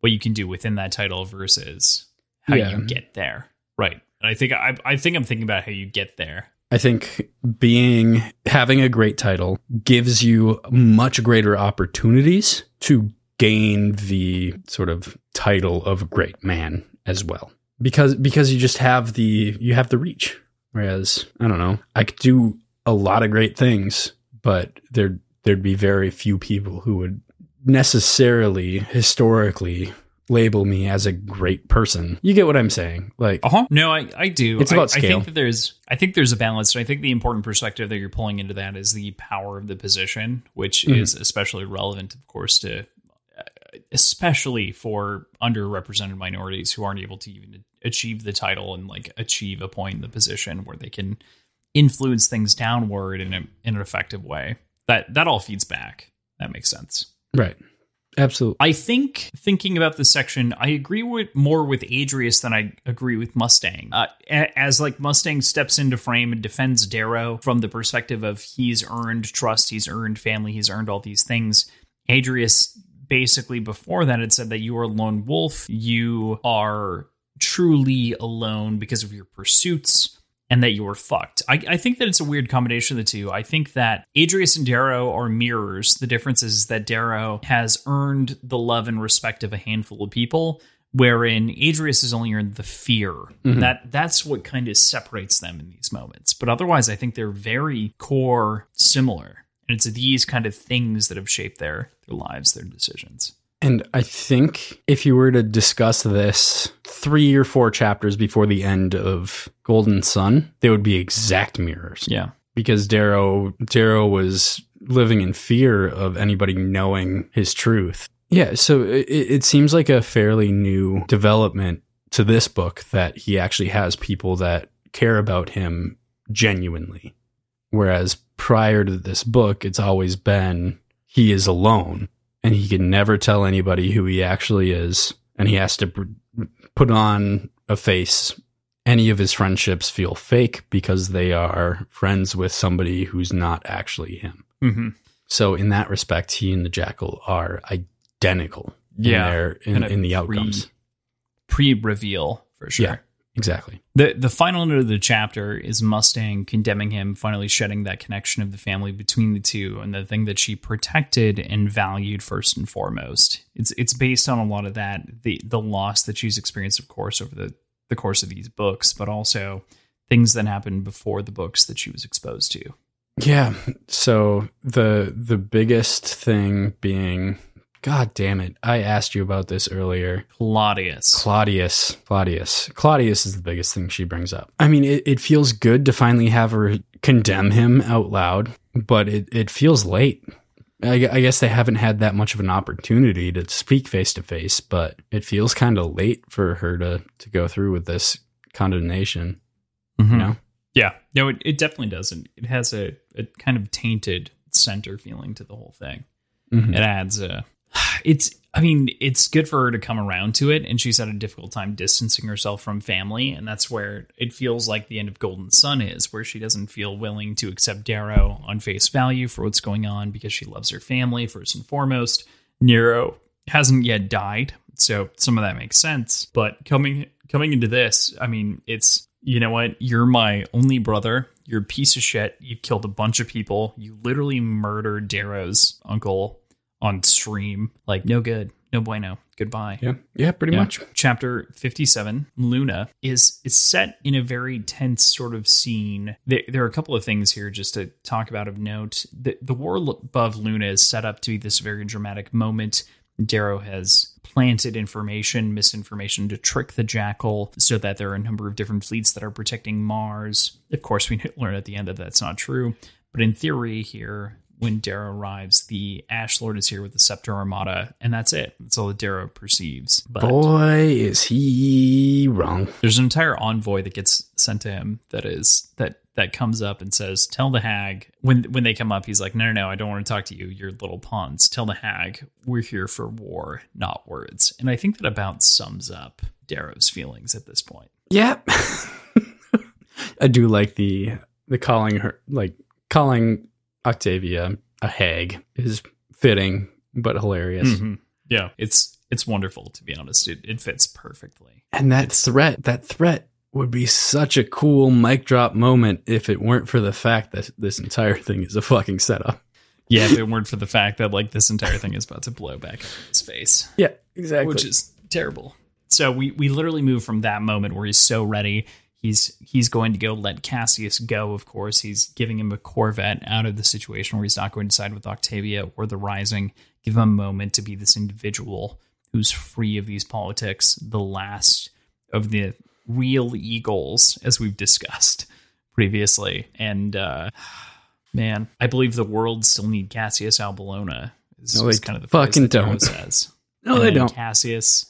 what you can do within that title versus how Yeah. you get there. Right. And I think I, I think I'm thinking about how you get there. I think being having a great title gives you much greater opportunities to gain the sort of title of great man as well. Because because you just have the you have the reach. Whereas, I don't know, I could do a lot of great things, but they're there'd be very few people who would necessarily historically label me as a great person. You get what I'm saying? Like, uh-huh. No, I, I do. It's about I, scale. I think that there's I think there's a balance. And I think the important perspective that you're pulling into that is the power of the position, which Mhm. is especially relevant, of course, to uh, especially for underrepresented minorities who aren't able to even achieve the title and like achieve a point in the position where they can influence things downward in a, in an effective way. That that all feeds back. That makes sense. right. Absolutely. I think thinking about this section, I agree with more with Adrius than I agree with Mustang. Uh, as like Mustang steps into frame and defends Darrow from the perspective of he's earned trust, he's earned family, he's earned all these things. Adrius basically before that had said that you are a lone wolf, you are truly alone because of your pursuits and that you were fucked. I, I think that it's a weird combination of the two. I think that Adrius and Darrow are mirrors. The difference is that Darrow has earned the love and respect of a handful of people, wherein Adrius has only earned the fear. Mhm. That that's what kind of separates them in these moments. But otherwise, I think they're very core similar. And it's these kind of things that have shaped their their lives, their decisions. And I think if you were to discuss this three or four chapters before the end of Golden Son, they would be exact mirrors. Yeah. Because Darrow Darrow was living in fear of anybody knowing his truth. Yeah, so it, it seems like a fairly new development to this book that he actually has people that care about him genuinely. Whereas prior to this book, it's always been he is alone and he can never tell anybody who he actually is and he has to pr- put on a face any of his friendships feel fake because they are friends with somebody who's not actually him Mm-hmm. so in that respect he and the jackal are identical Yeah. in their in, in the outcomes Pre reveal for sure. Yeah. Exactly The the final note of the chapter is Mustang condemning him, finally shedding that connection of the family between the two, and the thing that she protected and valued first and foremost. It's it's based on a lot of that the the loss that she's experienced, of course, over the the course of these books, but also things that happened before the books that she was exposed to. Yeah. So the the biggest thing being God damn it. I asked you about this earlier. Claudius. Claudius. Claudius. Claudius is the biggest thing she brings up. I mean, it, it feels good to finally have her condemn him out loud, but it, it feels late. I, I guess they haven't had that much of an opportunity to speak face to face, but it feels kind of late for her to, to go through with this condemnation. Mhm. You know? Yeah, no, it, it definitely doesn't. It has a, a kind of tainted center feeling to the whole thing. Mhm. It adds a. It's. I mean, it's good for her to come around to it, and she's had a difficult time distancing herself from family, and that's where it feels like the end of Golden Son is, where she doesn't feel willing to accept Darrow on face value for what's going on because she loves her family first and foremost. Nero hasn't yet died, so some of that makes sense. But coming coming into this, I mean, it's you know what? You're my only brother. You're a piece of shit. You've killed a bunch of people. You literally murdered Darrow's uncle on stream. Like, no good. No bueno. Goodbye. Yeah. Yeah, pretty Yeah. much. Chapter 57, Luna, is is set in a very tense sort of scene. There, there are a couple of things here just to talk about of note. The, the war above Luna is set up to be this very dramatic moment. Darrow has planted information, misinformation to trick the Jackal so that there are a number of different fleets that are protecting Mars. Of course, we learn at the end that that's not true. But in theory, here, when Darrow arrives, the Ash Lord is here with the Scepter Armada, and that's it. That's all that Darrow perceives. But Boy, is he wrong. there's an entire envoy that gets sent to him that is that that comes up and says, "Tell the hag." When when they come up, he's like, "No, no, no, I don't want to talk to you. You're little pawns. Tell the hag we're here for war, not words." And I think that about sums up Darrow's feelings at this point. Yeah. I do like the the calling her like calling Octavia a hag is fitting but hilarious. Mhm. Yeah, it's it's wonderful to be honest. It it fits perfectly. And that threat, that threat would be such a cool mic drop moment if it weren't for the fact that this entire thing is a fucking setup. Yeah, if it weren't for the fact that like this entire thing is about to blow back in his face. Yeah, exactly. which is terrible. So we we literally move from that moment where he's so ready. He's he's going to go let Cassius go. Of course, he's giving him a Corvette out of the situation where he's not going to side with Octavia or the Rising. Give him a moment to be this individual who's free of these politics. The last of the real eagles, as we've discussed previously. And uh, man, I believe the world still need Cassius au Bellona. Is, No, is kind of the fucking don't. Says. No, And they don't. Cassius,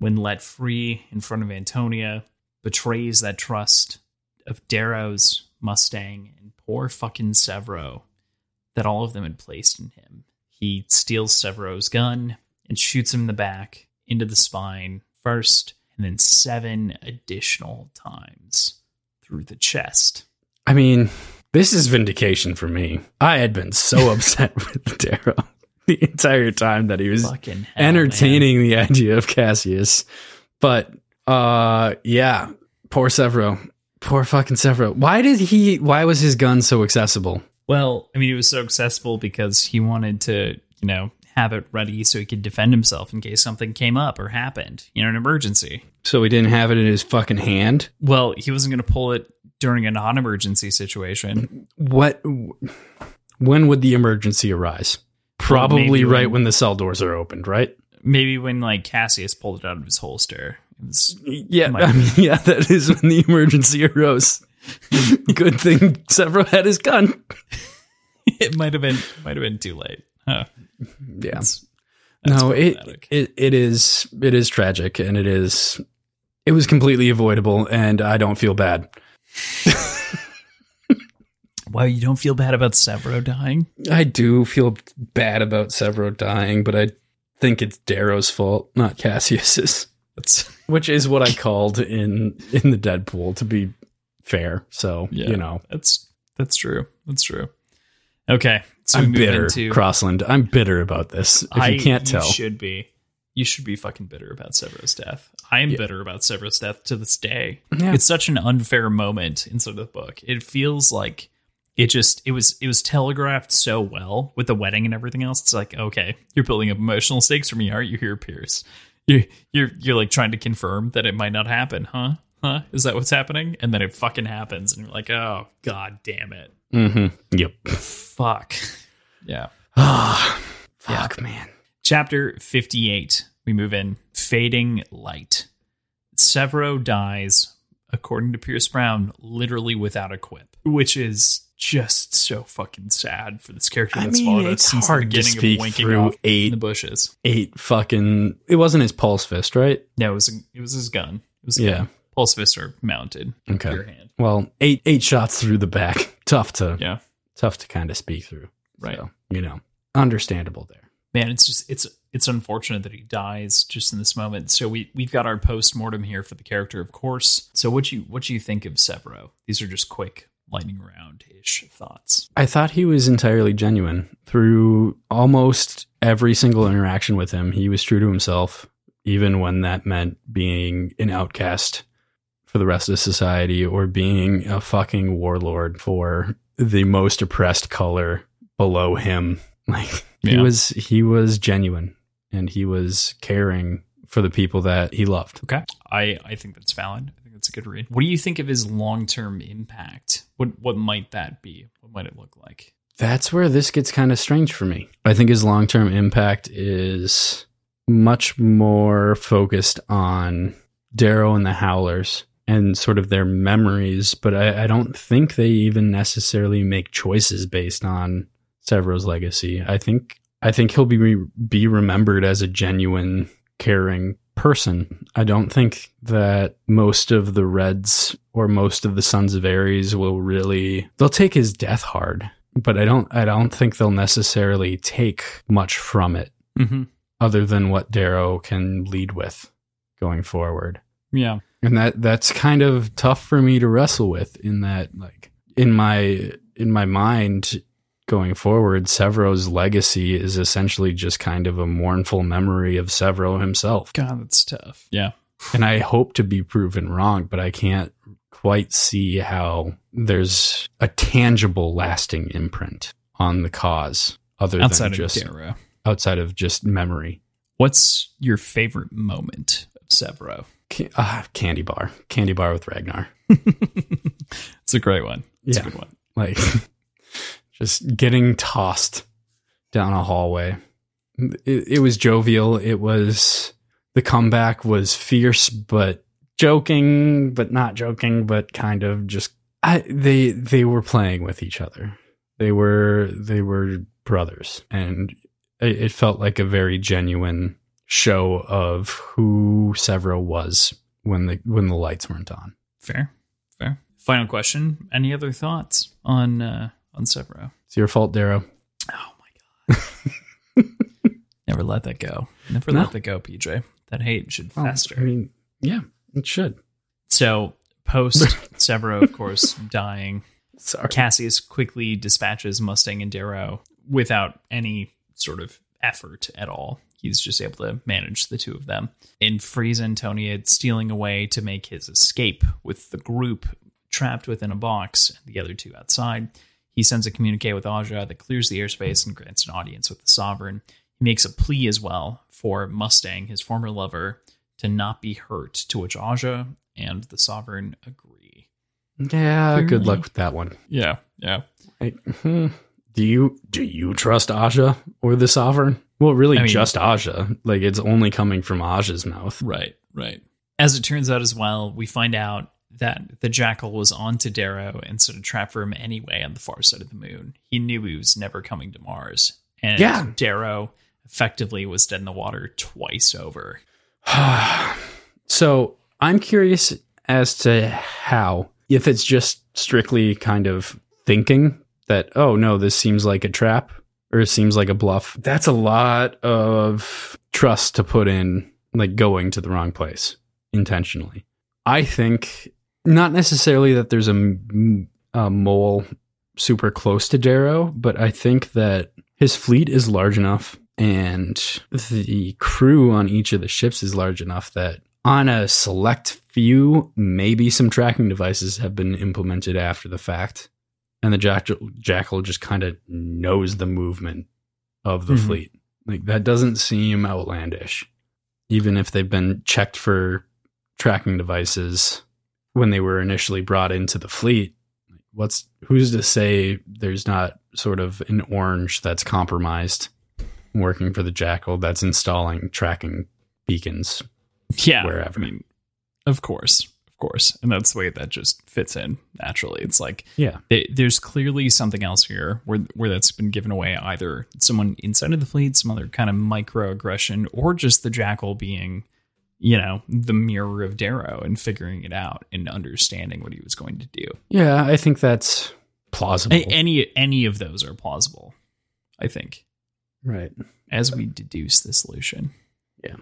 when let free in front of Antonia, betrays that trust of Darrow's Mustang and poor fucking Sevro that all of them had placed in him. He steals Sevro's gun and shoots him in the back, into the spine first, and then seven additional times through the chest. I mean, this is vindication for me. I had been so upset with Darrow the entire time that he was Fucking hell, man. entertaining the idea of Cassius. But uh yeah, poor Sevro. Poor fucking Sevro. Why did he why was his gun so accessible? Well, I mean, he was so accessible because he wanted to, you know, have it ready so he could defend himself in case something came up or happened, you know, an emergency. So he didn't have it in his fucking hand? Well, he wasn't going to pull it during a non emergency situation. What when would the emergency arise? Probably maybe right when- when the cell doors are opened, right? Maybe when, like, Cassius pulled it out of his holster. Was, Yeah, I mean, yeah, that is when the emergency arose. Good thing Sevro had his gun. it might have been, might have been too late. Huh. Yeah. That's- that's no, it, it it is it is tragic and it is it was completely avoidable and I don't feel bad. Wow, you don't feel bad about Sevro dying? I do feel bad about Sevro dying, but I think it's Darrow's fault, not Cassius's, That's which is what I called in in the Deadpool to be fair. So, Yeah. you know, that's that's true. That's true. Okay, so I'm bitter, into Crossland. I'm bitter about this. If I, you can't tell. You should be. You should be fucking bitter about Sevro's death. I am Yeah. bitter about Sevro's death to this day. Yeah. It's such an unfair moment inside the book. It feels like it just it was it was telegraphed so well with the wedding and everything else. It's like okay, you're building up emotional stakes for me, aren't you, here, Pierce? You you're you're like trying to confirm that it might not happen, huh? Huh? Is that what's happening? And then it fucking happens, and you're like, oh god damn it, Mhm. Yep. fuck, yeah. Ah, fuck, man. Chapter 58. We move in. Fading Light. Sevro dies, according to Pierce Brown, literally without a quip, which is just so fucking sad for this character I that's mean, followed us it's since hard the to speak of winking through off in eight the bushes. eight fucking. It wasn't his pulse fist, right? No, it was it was his gun. It was Yeah. yeah. Pulse fists are mounted. Okay. Your hand. Well, eight eight shots through the back. Tough to Yeah. tough to kind of speak through. Right. So, you know, understandable there. man it's just it's it's unfortunate that he dies just in this moment so we we've got our post-mortem here for the character of course so what you what do you think of sevro these are just quick lightning round ish thoughts I thought he was entirely genuine through almost every single interaction with him. He was true to himself, even when that meant being an outcast for the rest of society or being a fucking warlord for the most oppressed color below him. Like he Yeah. was he was genuine and he was caring for the people that he loved. okay i i think that's valid that's a good read what do you think of his long-term impact what what might that be what might it look like That's where this gets kind of strange for me. I think his long term impact is much more focused on Darrow and the Howlers and sort of their memories, but I, I don't think they even necessarily make choices based on Sevro's legacy. I think I think he'll be be remembered as a genuine, caring person. I don't think that most of the Reds or most of the Sons of Ares will really they'll take his death hard, but I don't I don't think they'll necessarily take much from it mm-hmm. other than what Darrow can lead with going forward. yeah And that that's kind of tough for me to wrestle with in that like in my in my mind going forward, Sevro's legacy is essentially just kind of a mournful memory of Sevro himself. god that's tough yeah And I hope to be proven wrong, but I can't quite see how there's a tangible lasting imprint on the cause other outside than of just darrow outside of just memory. What's your favorite moment of Sevro? Ca- uh, candy bar, candy bar with Ragnar. it's a great one. It's Yeah. a good one. like just getting tossed down a hallway. It, it was jovial. It was the comeback was fierce, but joking, but not joking, but kind of just. I, they they were playing with each other. They were they were brothers, and it, it felt like a very genuine show of who Sevro was when the when the lights weren't on. Fair, fair. Final question. Any other thoughts on uh, on Sevro? It's your fault, Darrow. Oh my god! Never let that go. Never No. let that go, PJ. That hate should Well, fester. I mean, yeah, it should. So post Sevro, of course, dying. Sorry. Cassius quickly dispatches Mustang and Darrow without any sort of effort at all. He's just able to manage the two of them and frees Antonia stealing away to make his escape with the group trapped within a box and the other two outside. He sends a communique with Aja that clears the airspace and grants an audience with the Sovereign. He makes a plea as well for Mustang, his former lover, to not be hurt, to which Aja and the Sovereign agree. Yeah, good luck with that one. Yeah, yeah. Like, hmm, do you do you trust Aja or the Sovereign? Well, really, I mean- just Aja. Like it's only coming from Aja's mouth. Right, right. As it turns out as well, we find out that the jackal was onto Darrow and set a trap for him anyway on the far side of the moon. He knew he was never coming to Mars. And Yeah. Darrow effectively was dead in the water twice over. so I'm curious as to how, if it's just strictly kind of thinking that, oh no, this seems like a trap or it seems like a bluff. That's a lot of trust to put in, like going to the wrong place intentionally. I think not necessarily that there's a mole super close to Darrow, but I think that his fleet is large enough and the crew on each of the ships is large enough that on a select few, maybe some tracking devices have been implemented after the fact. And the jackal, jackal just kind of knows the movement of the Mhm. fleet. Like that doesn't seem outlandish. Even if they've been checked for tracking devices when they were initially brought into the fleet, what's who's to say there's not sort of an orange that's compromised working for the jackal that's installing tracking beacons Yeah. Wherever. I mean, of course. Of course. And that's the way that just fits in naturally. It's like yeah they, there's clearly something else here where where that's been given away either someone inside of the fleet some other kind of microaggression or just the jackal being you know the mirror of darrow and figuring it out and understanding what he was going to do. Yeah i think that's plausible. A- any any of those are plausible i think. Right. As we deduce the solution. Yeah.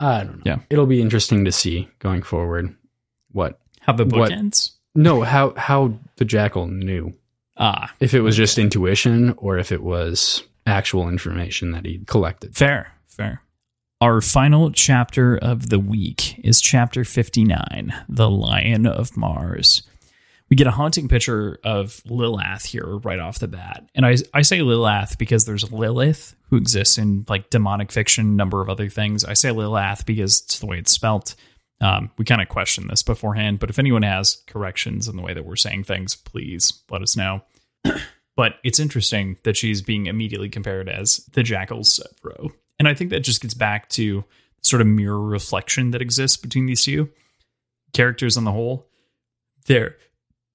i don't know. Yeah. it'll be interesting to see going forward what how the book What- ends? No how how the jackal knew. Ah. If it was just intuition or if it was actual information that he collected. Fair, fair. Our final chapter of the week is chapter 59, The Lion of Mars. We get a haunting picture of Lilith here right off the bat. And I, I say Lilith because there's Lilith who exists in like demonic fiction, number of other things. I say Lilith because it's the way it's spelt. Um, we kind of questioned this beforehand, but if anyone has corrections in the way that we're saying things, please let us know. But it's interesting that she's being immediately compared as the Jackal's Sevro. And I think that just gets back to sort of mirror reflection that exists between these two characters on the whole. They're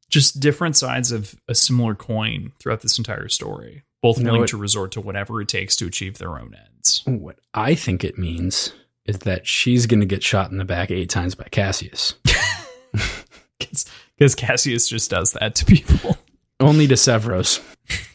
just different sides of a similar coin throughout this entire story, both You know willing what- to resort to whatever it takes to achieve their own ends. what i think it means is that she's going to get shot in the back eight times by cassius Because Cassius just does that to people. only to sevros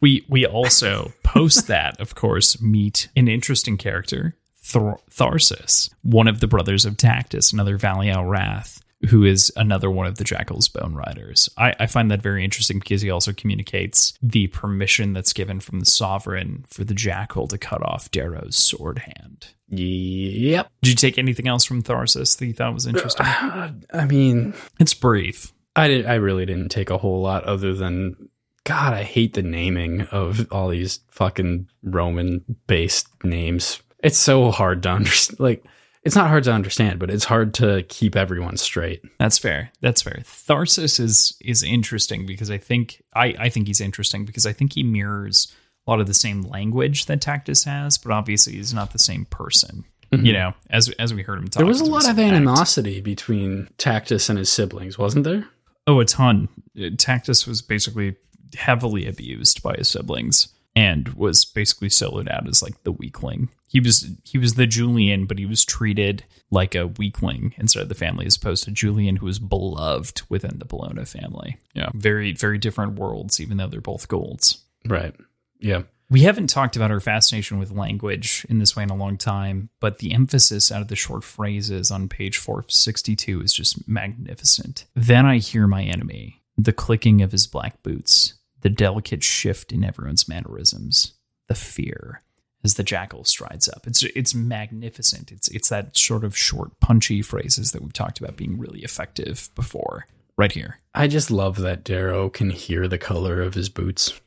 We we also post that, of course, meet an interesting character, Thor- Tharsis, one of the brothers of Tactus, another Valii-Rath, who is another one of the Jackal's Bone Riders. I, I find that very interesting because he also communicates the permission that's given from the Sovereign for the Jackal to cut off Darrow's sword hand. yep Did you take anything else from Tharsis that you thought was interesting? Uh, i mean It's brief. I did. I really didn't take a whole lot other than God. I hate the naming of all these fucking Roman based names. It's so hard to understand. Like it's not hard to understand, but it's hard to keep everyone straight. That's fair. That's fair. Tharsis is is interesting because I think I I think he's interesting because I think he mirrors a lot of the same language that Tactus has, but obviously he's not the same person. You know, as as we heard him talk, Mm-hmm. There was a lot of him act. animosity between Tactus and his siblings, wasn't there? Oh, a ton. Tactus was basically heavily abused by his siblings and was basically soloed out as like the weakling. He was he was the Julian, but he was treated like a weakling instead of the family, as opposed to Julian, who was beloved within the Bellona family. Yeah, very very different worlds, even though they're both golds. Right. Yeah. We haven't talked about our fascination with language in this way in a long time, but the emphasis out of the short phrases on page 462 is just magnificent. Then I hear my enemy, the clicking of his black boots, the delicate shift in everyone's mannerisms, the fear as the jackal strides up. It's it's magnificent. It's it's that sort of short, punchy phrases that we've talked about being really effective before. Right here. I just love that Darrow can hear the color of his boots.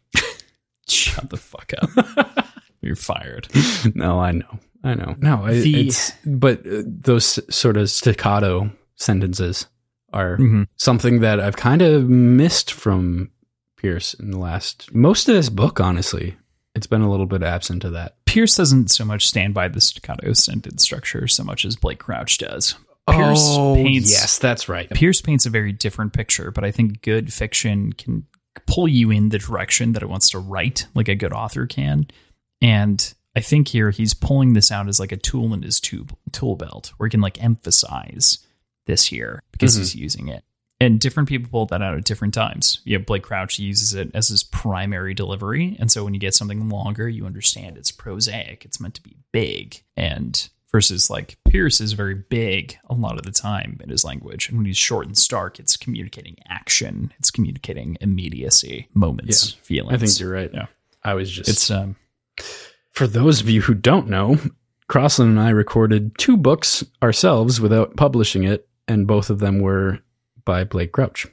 Shut the fuck up. You're fired. no, I know. I know. No, I, The- it's but uh, those sort of staccato sentences are Mhm. something that I've kind of missed from Pierce in the last most of this book. Honestly, it's been a little bit absent of that. Pierce doesn't so much stand by the staccato sentence structure so much as Blake Crouch does. Pierce oh, paints yes, that's right. Pierce paints a very different picture, but I think good fiction can pull you in the direction that it wants to write, like a good author can. And I think here he's pulling this out as like a tool in his tool, tool belt where he can like emphasize this here because mm-hmm. he's using it. And different people pull that out at different times. You have Blake Crouch uses it as his primary delivery. And so when you get something longer, you understand it's prosaic. It's meant to be big. And versus like Pierce is very big a lot of the time in his language. And when he's short and stark, it's communicating action. It's communicating immediacy, moments, feelings. I think you're right. Yeah. I was just It's um For those of you who don't know, Crossland and I recorded two books ourselves without publishing it, and both of them were by Blake Crouch.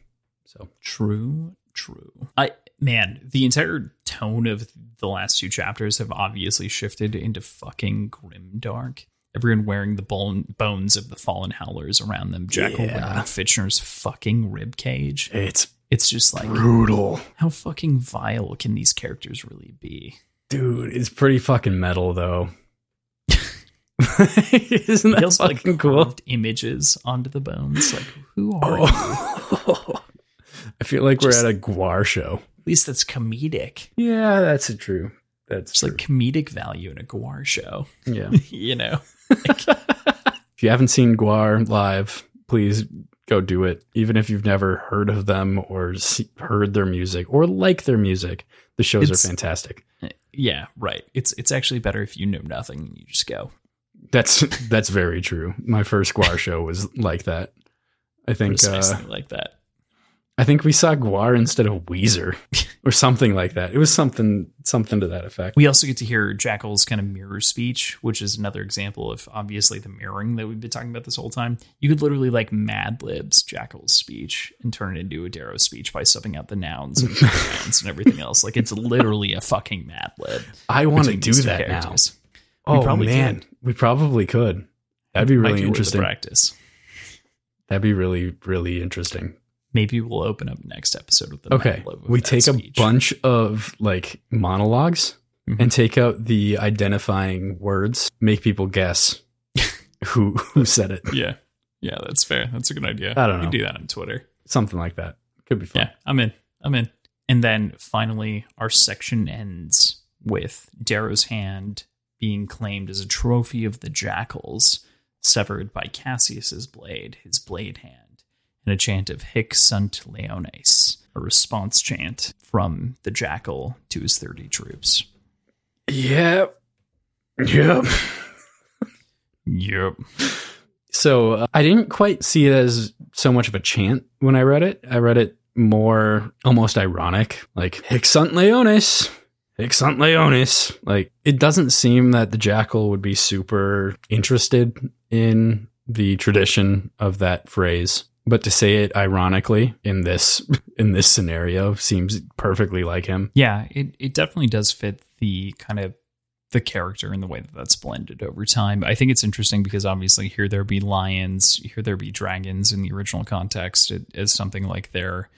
So True, true. I man, the entire tone of the last two chapters have obviously shifted into fucking grim dark. Everyone wearing the bone, bones of the fallen howlers around them. Jackal Yeah. wearing Fitchner's fucking rib cage. it's It's just like brutal. how fucking vile can these characters really be? Dude, it's pretty fucking metal though. Isn't that also like fucking cool? images onto the bones. Like who are oh. you? Oh. I feel like Just- we're at a GWAR show. At least that's comedic. Yeah, that's true. That's There's true. like comedic value in a GWAR show. yeah. you know. if you haven't seen GWAR live, please go do it. Even if you've never heard of them or see, heard their music or like their music, the shows It's- are fantastic. Yeah, right. It's it's actually better if you know nothing and you just go. That's that's very true. My first GWAR show was like that. I think uh, like that. I think we saw GWAR instead of Weezer or something like that. It was something something to that effect. We also get to hear Jackal's kind of mirror speech, which is another example of obviously the mirroring that we've been talking about this whole time. You could literally like Mad Libs Jackal's speech and turn it into a Darrow speech by subbing out the nouns and pronouns and everything else. Like it's literally a fucking Mad Lib. I want to do that now. characters. We Oh probably man, could. we probably could. That'd be really be worth the interesting. practice. That'd be really really interesting. Maybe we'll open up next episode with the Okay, we take speech. a bunch of like monologues Mhm. and take out the identifying words, make people guess who who said it. Yeah, yeah, that's fair. That's a good idea. I don't We know. can do that on Twitter. Something like that. Could be fun. Yeah, I'm in. I'm in. And then finally, our section ends with Darrow's hand being claimed as a trophy of the jackals, severed by Cassius's blade, his blade hand, and a chant of Hic sunt leones, a response chant from the jackal to his 30 troops. Yep. Yep. Yep. So uh, I didn't quite see it as so much of a chant when I read it. I read it more almost ironic, like Hic sunt leones, Hic sunt leones. Like it doesn't seem that the jackal would be super interested in the tradition of that phrase. But to say it ironically in this in this scenario seems perfectly like him. Yeah, it, it definitely does fit the kind of the character and the way that that's blended over time. I think it's interesting because obviously here there be lions, here there be dragons in the original context it, as something like there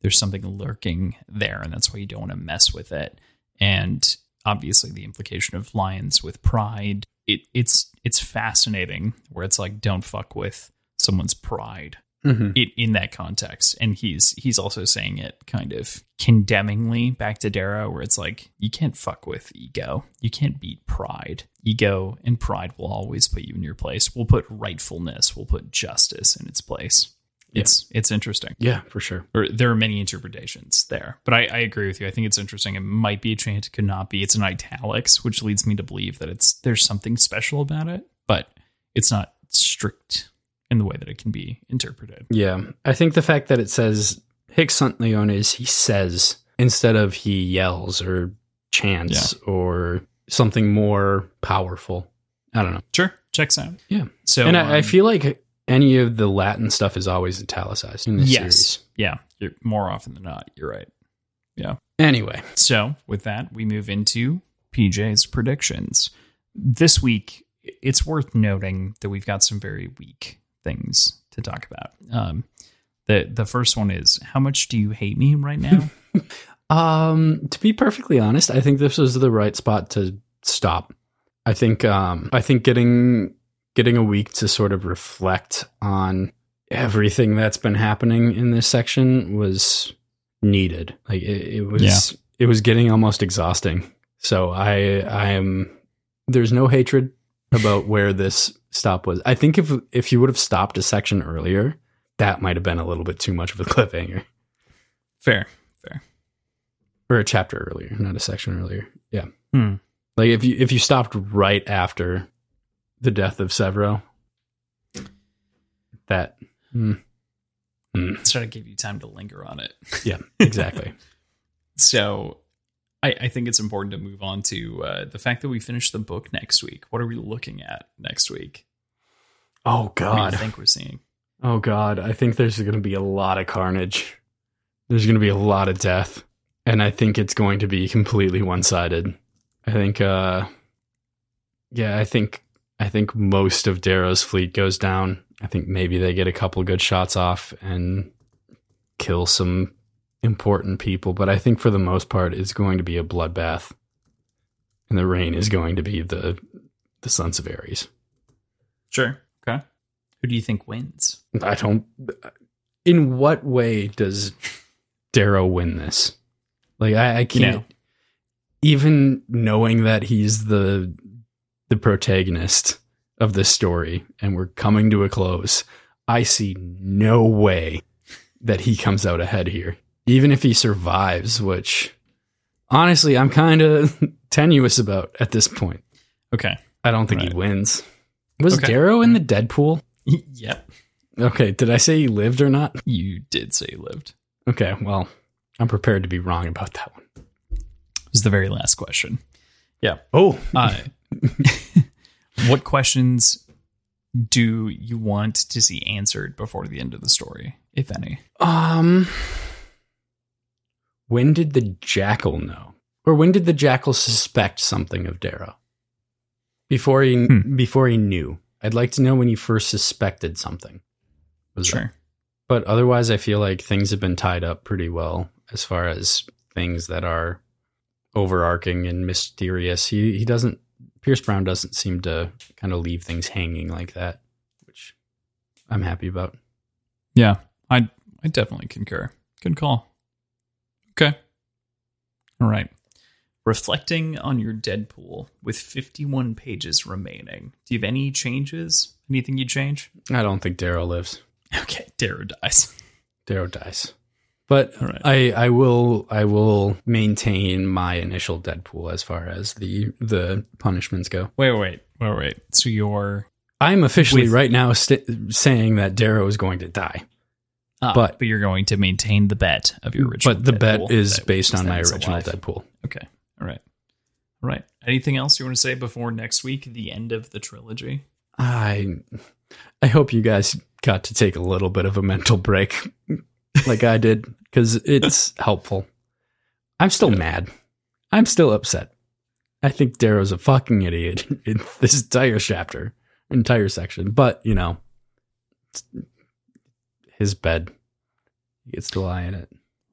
there's something lurking there and that's why you don't want to mess with it. And obviously the implication of lions with pride, it it's it's fascinating where it's like don't fuck with someone's pride Mhm. it, in that context. And he's he's also saying it kind of condemningly back to Darrow where it's like you can't fuck with ego. You can't beat pride. Ego and pride will always put you in your place. We'll put rightfulness. We'll put justice in its place it's it's interesting Yeah, for sure. or there are many interpretations there but I, I agree with you i think it's interesting it might be a chance it could not be it's an italics which leads me to believe that it's there's something special about it but it's not strict in the way that it can be interpreted Yeah, I think the fact that it says Hic sunt leones, he says instead of he yells or chants or something more powerful. I don't know. Sure, checks out. Yeah. So, and I, I um, feel like any of the Latin stuff is always italicized in this yes, series. yeah, you're, more often than not, you're right. Yeah. Anyway, So, with that, we move into PJ's predictions. This week, it's worth noting that we've got some very weak things to talk about. Um, the the first one is how much do you hate me right now? um, to be perfectly honest, I think this was the right spot to stop. I think um, I think getting getting a week to sort of reflect on everything that's been happening in this section was needed. Like it, it was Yeah. it was getting almost exhausting. So I I am there's no hatred about where this stop was. I think if if you would have stopped a section earlier, that might have been a little bit too much of a cliffhanger. Fair. Fair. Or a chapter earlier, not a section earlier. Yeah. Hmm. Like if you if you stopped right after the death of Sevro, that hmm. Hmm. Let's try to give you time to linger on it. yeah, exactly. So, I, I think it's important to move on to uh, the fact that we finish the book next week. What are we looking at next week? oh What do god. you think we're seeing? Oh god, I think there's going to be a lot of carnage. There's going to be a lot of death, and I think it's going to be completely one-sided. I think uh yeah, I think I think most of Darrow's fleet goes down. I think maybe they get a couple good shots off and kill some important people, but I think for the most part it's going to be a bloodbath. And the rain is going to be the the Sons of Ares. Sure. Okay. Who do you think wins? I don't. In what way does Darrow win this? Like I, I can't. know. Even knowing that he's the the protagonist of this story, and we're coming to a close, I see no way that he comes out ahead here. Even if he survives, which honestly I'm kind of tenuous about at this point. Okay. I don't think Right. he wins. Was Okay. Darrow in the Deadpool? yep. Okay, did I say he lived or not? You did say he lived. Okay, well, I'm prepared to be wrong about that one. It was the very last question. Yeah. Oh, Uh, what questions do you want to see answered before the end of the story, if any? um, when did the jackal know, or when did the jackal suspect something of Darrow? Before he Hmm. before he knew, I'd like to know when he first suspected something. Was that- Sure. but otherwise, I feel like things have been tied up pretty well as far as things that are overarching and mysterious. He he doesn't. Pierce Brown doesn't seem to kind of leave things hanging like that, which I'm happy about. Yeah, I I definitely concur. Good call. Okay. All right. Reflecting on your Deadpool with 51 pages remaining, do you have any changes? Anything you change? I don't think Darrow lives. Okay, Darrow dies. Darrow dies. But right. I, I will I will maintain my initial Deadpool as far as the the punishments go. Wait, wait, wait, wait. So you're I'm officially With- right now st- saying that Darrow is going to die. ah, But- but you're going to maintain the bet of your original. but the bet is that- based on my original alive. Deadpool. Okay. All right. All right. Anything else you want to say before next week, the end of the trilogy? I I hope you guys got to take a little bit of a mental break like I did because it's helpful. I'm still mad. I'm still upset. I think Darrow's a fucking idiot in this entire chapter, entire section. But you know, his bed, he gets to lie in it.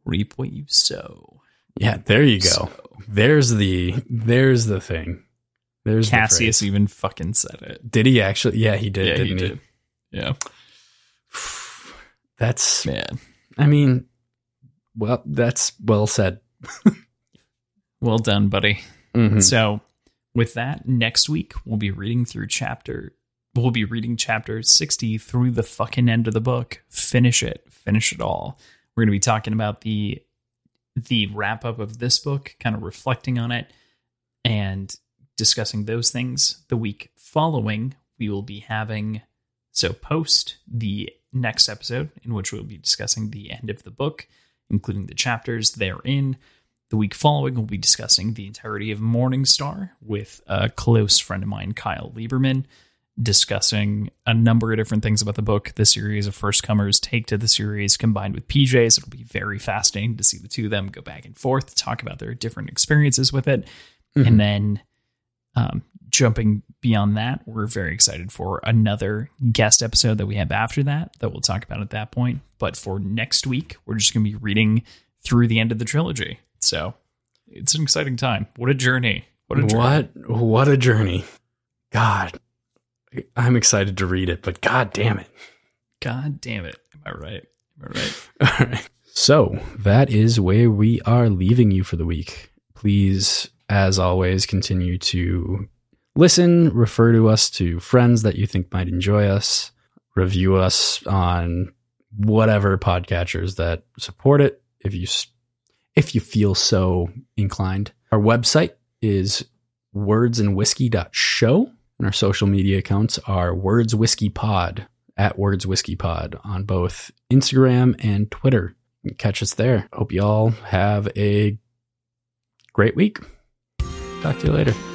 Reap what you sow. Yeah, there you go. So, There's the there's the thing. There's Cassius The even fucking said it. did he actually? Yeah, he did. yeah, didn't he he? did. Yeah, That's. man. I mean, well, that's well said. Well done, buddy. Mhm. So, with that, next week we'll be reading through chapter. We'll be reading chapter 60 through the fucking end of the book. Finish it. Finish it all. We're going to be talking about the the wrap up of this book, kind of reflecting on it and discussing those things. The week following, we will be having so post the next episode in which we'll be discussing the end of the book, including the chapters therein. The week following, we'll be discussing the entirety of Morning Star with a close friend of mine, Kyle Lieberman, discussing a number of different things about the book, the series of first comers take to the series combined with PJ's. It'll be very fascinating to see the two of them go back and forth, talk about their different experiences with it. Mhm. And then um, jumping beyond that, we're very excited for another guest episode that we have after that that we'll talk about at that point. But for next week, we're just going to be reading through the end of the trilogy. So it's an exciting time. What a journey. What a journey. What what a journey. God. I'm excited to read it, but god damn it. God damn it. Am I right? Am I right? All right. So, that is where we are leaving you for the week. Please as always continue to listen, refer to us to friends that you think might enjoy us, review us on whatever podcatchers that support it if you if you feel so inclined. Our website is wordsandwhiskey.show and our social media accounts are Words Whiskey Pod at Words Whiskey Pod on both Instagram and Twitter. Catch us there. Hope you all have a great week. Talk to you later.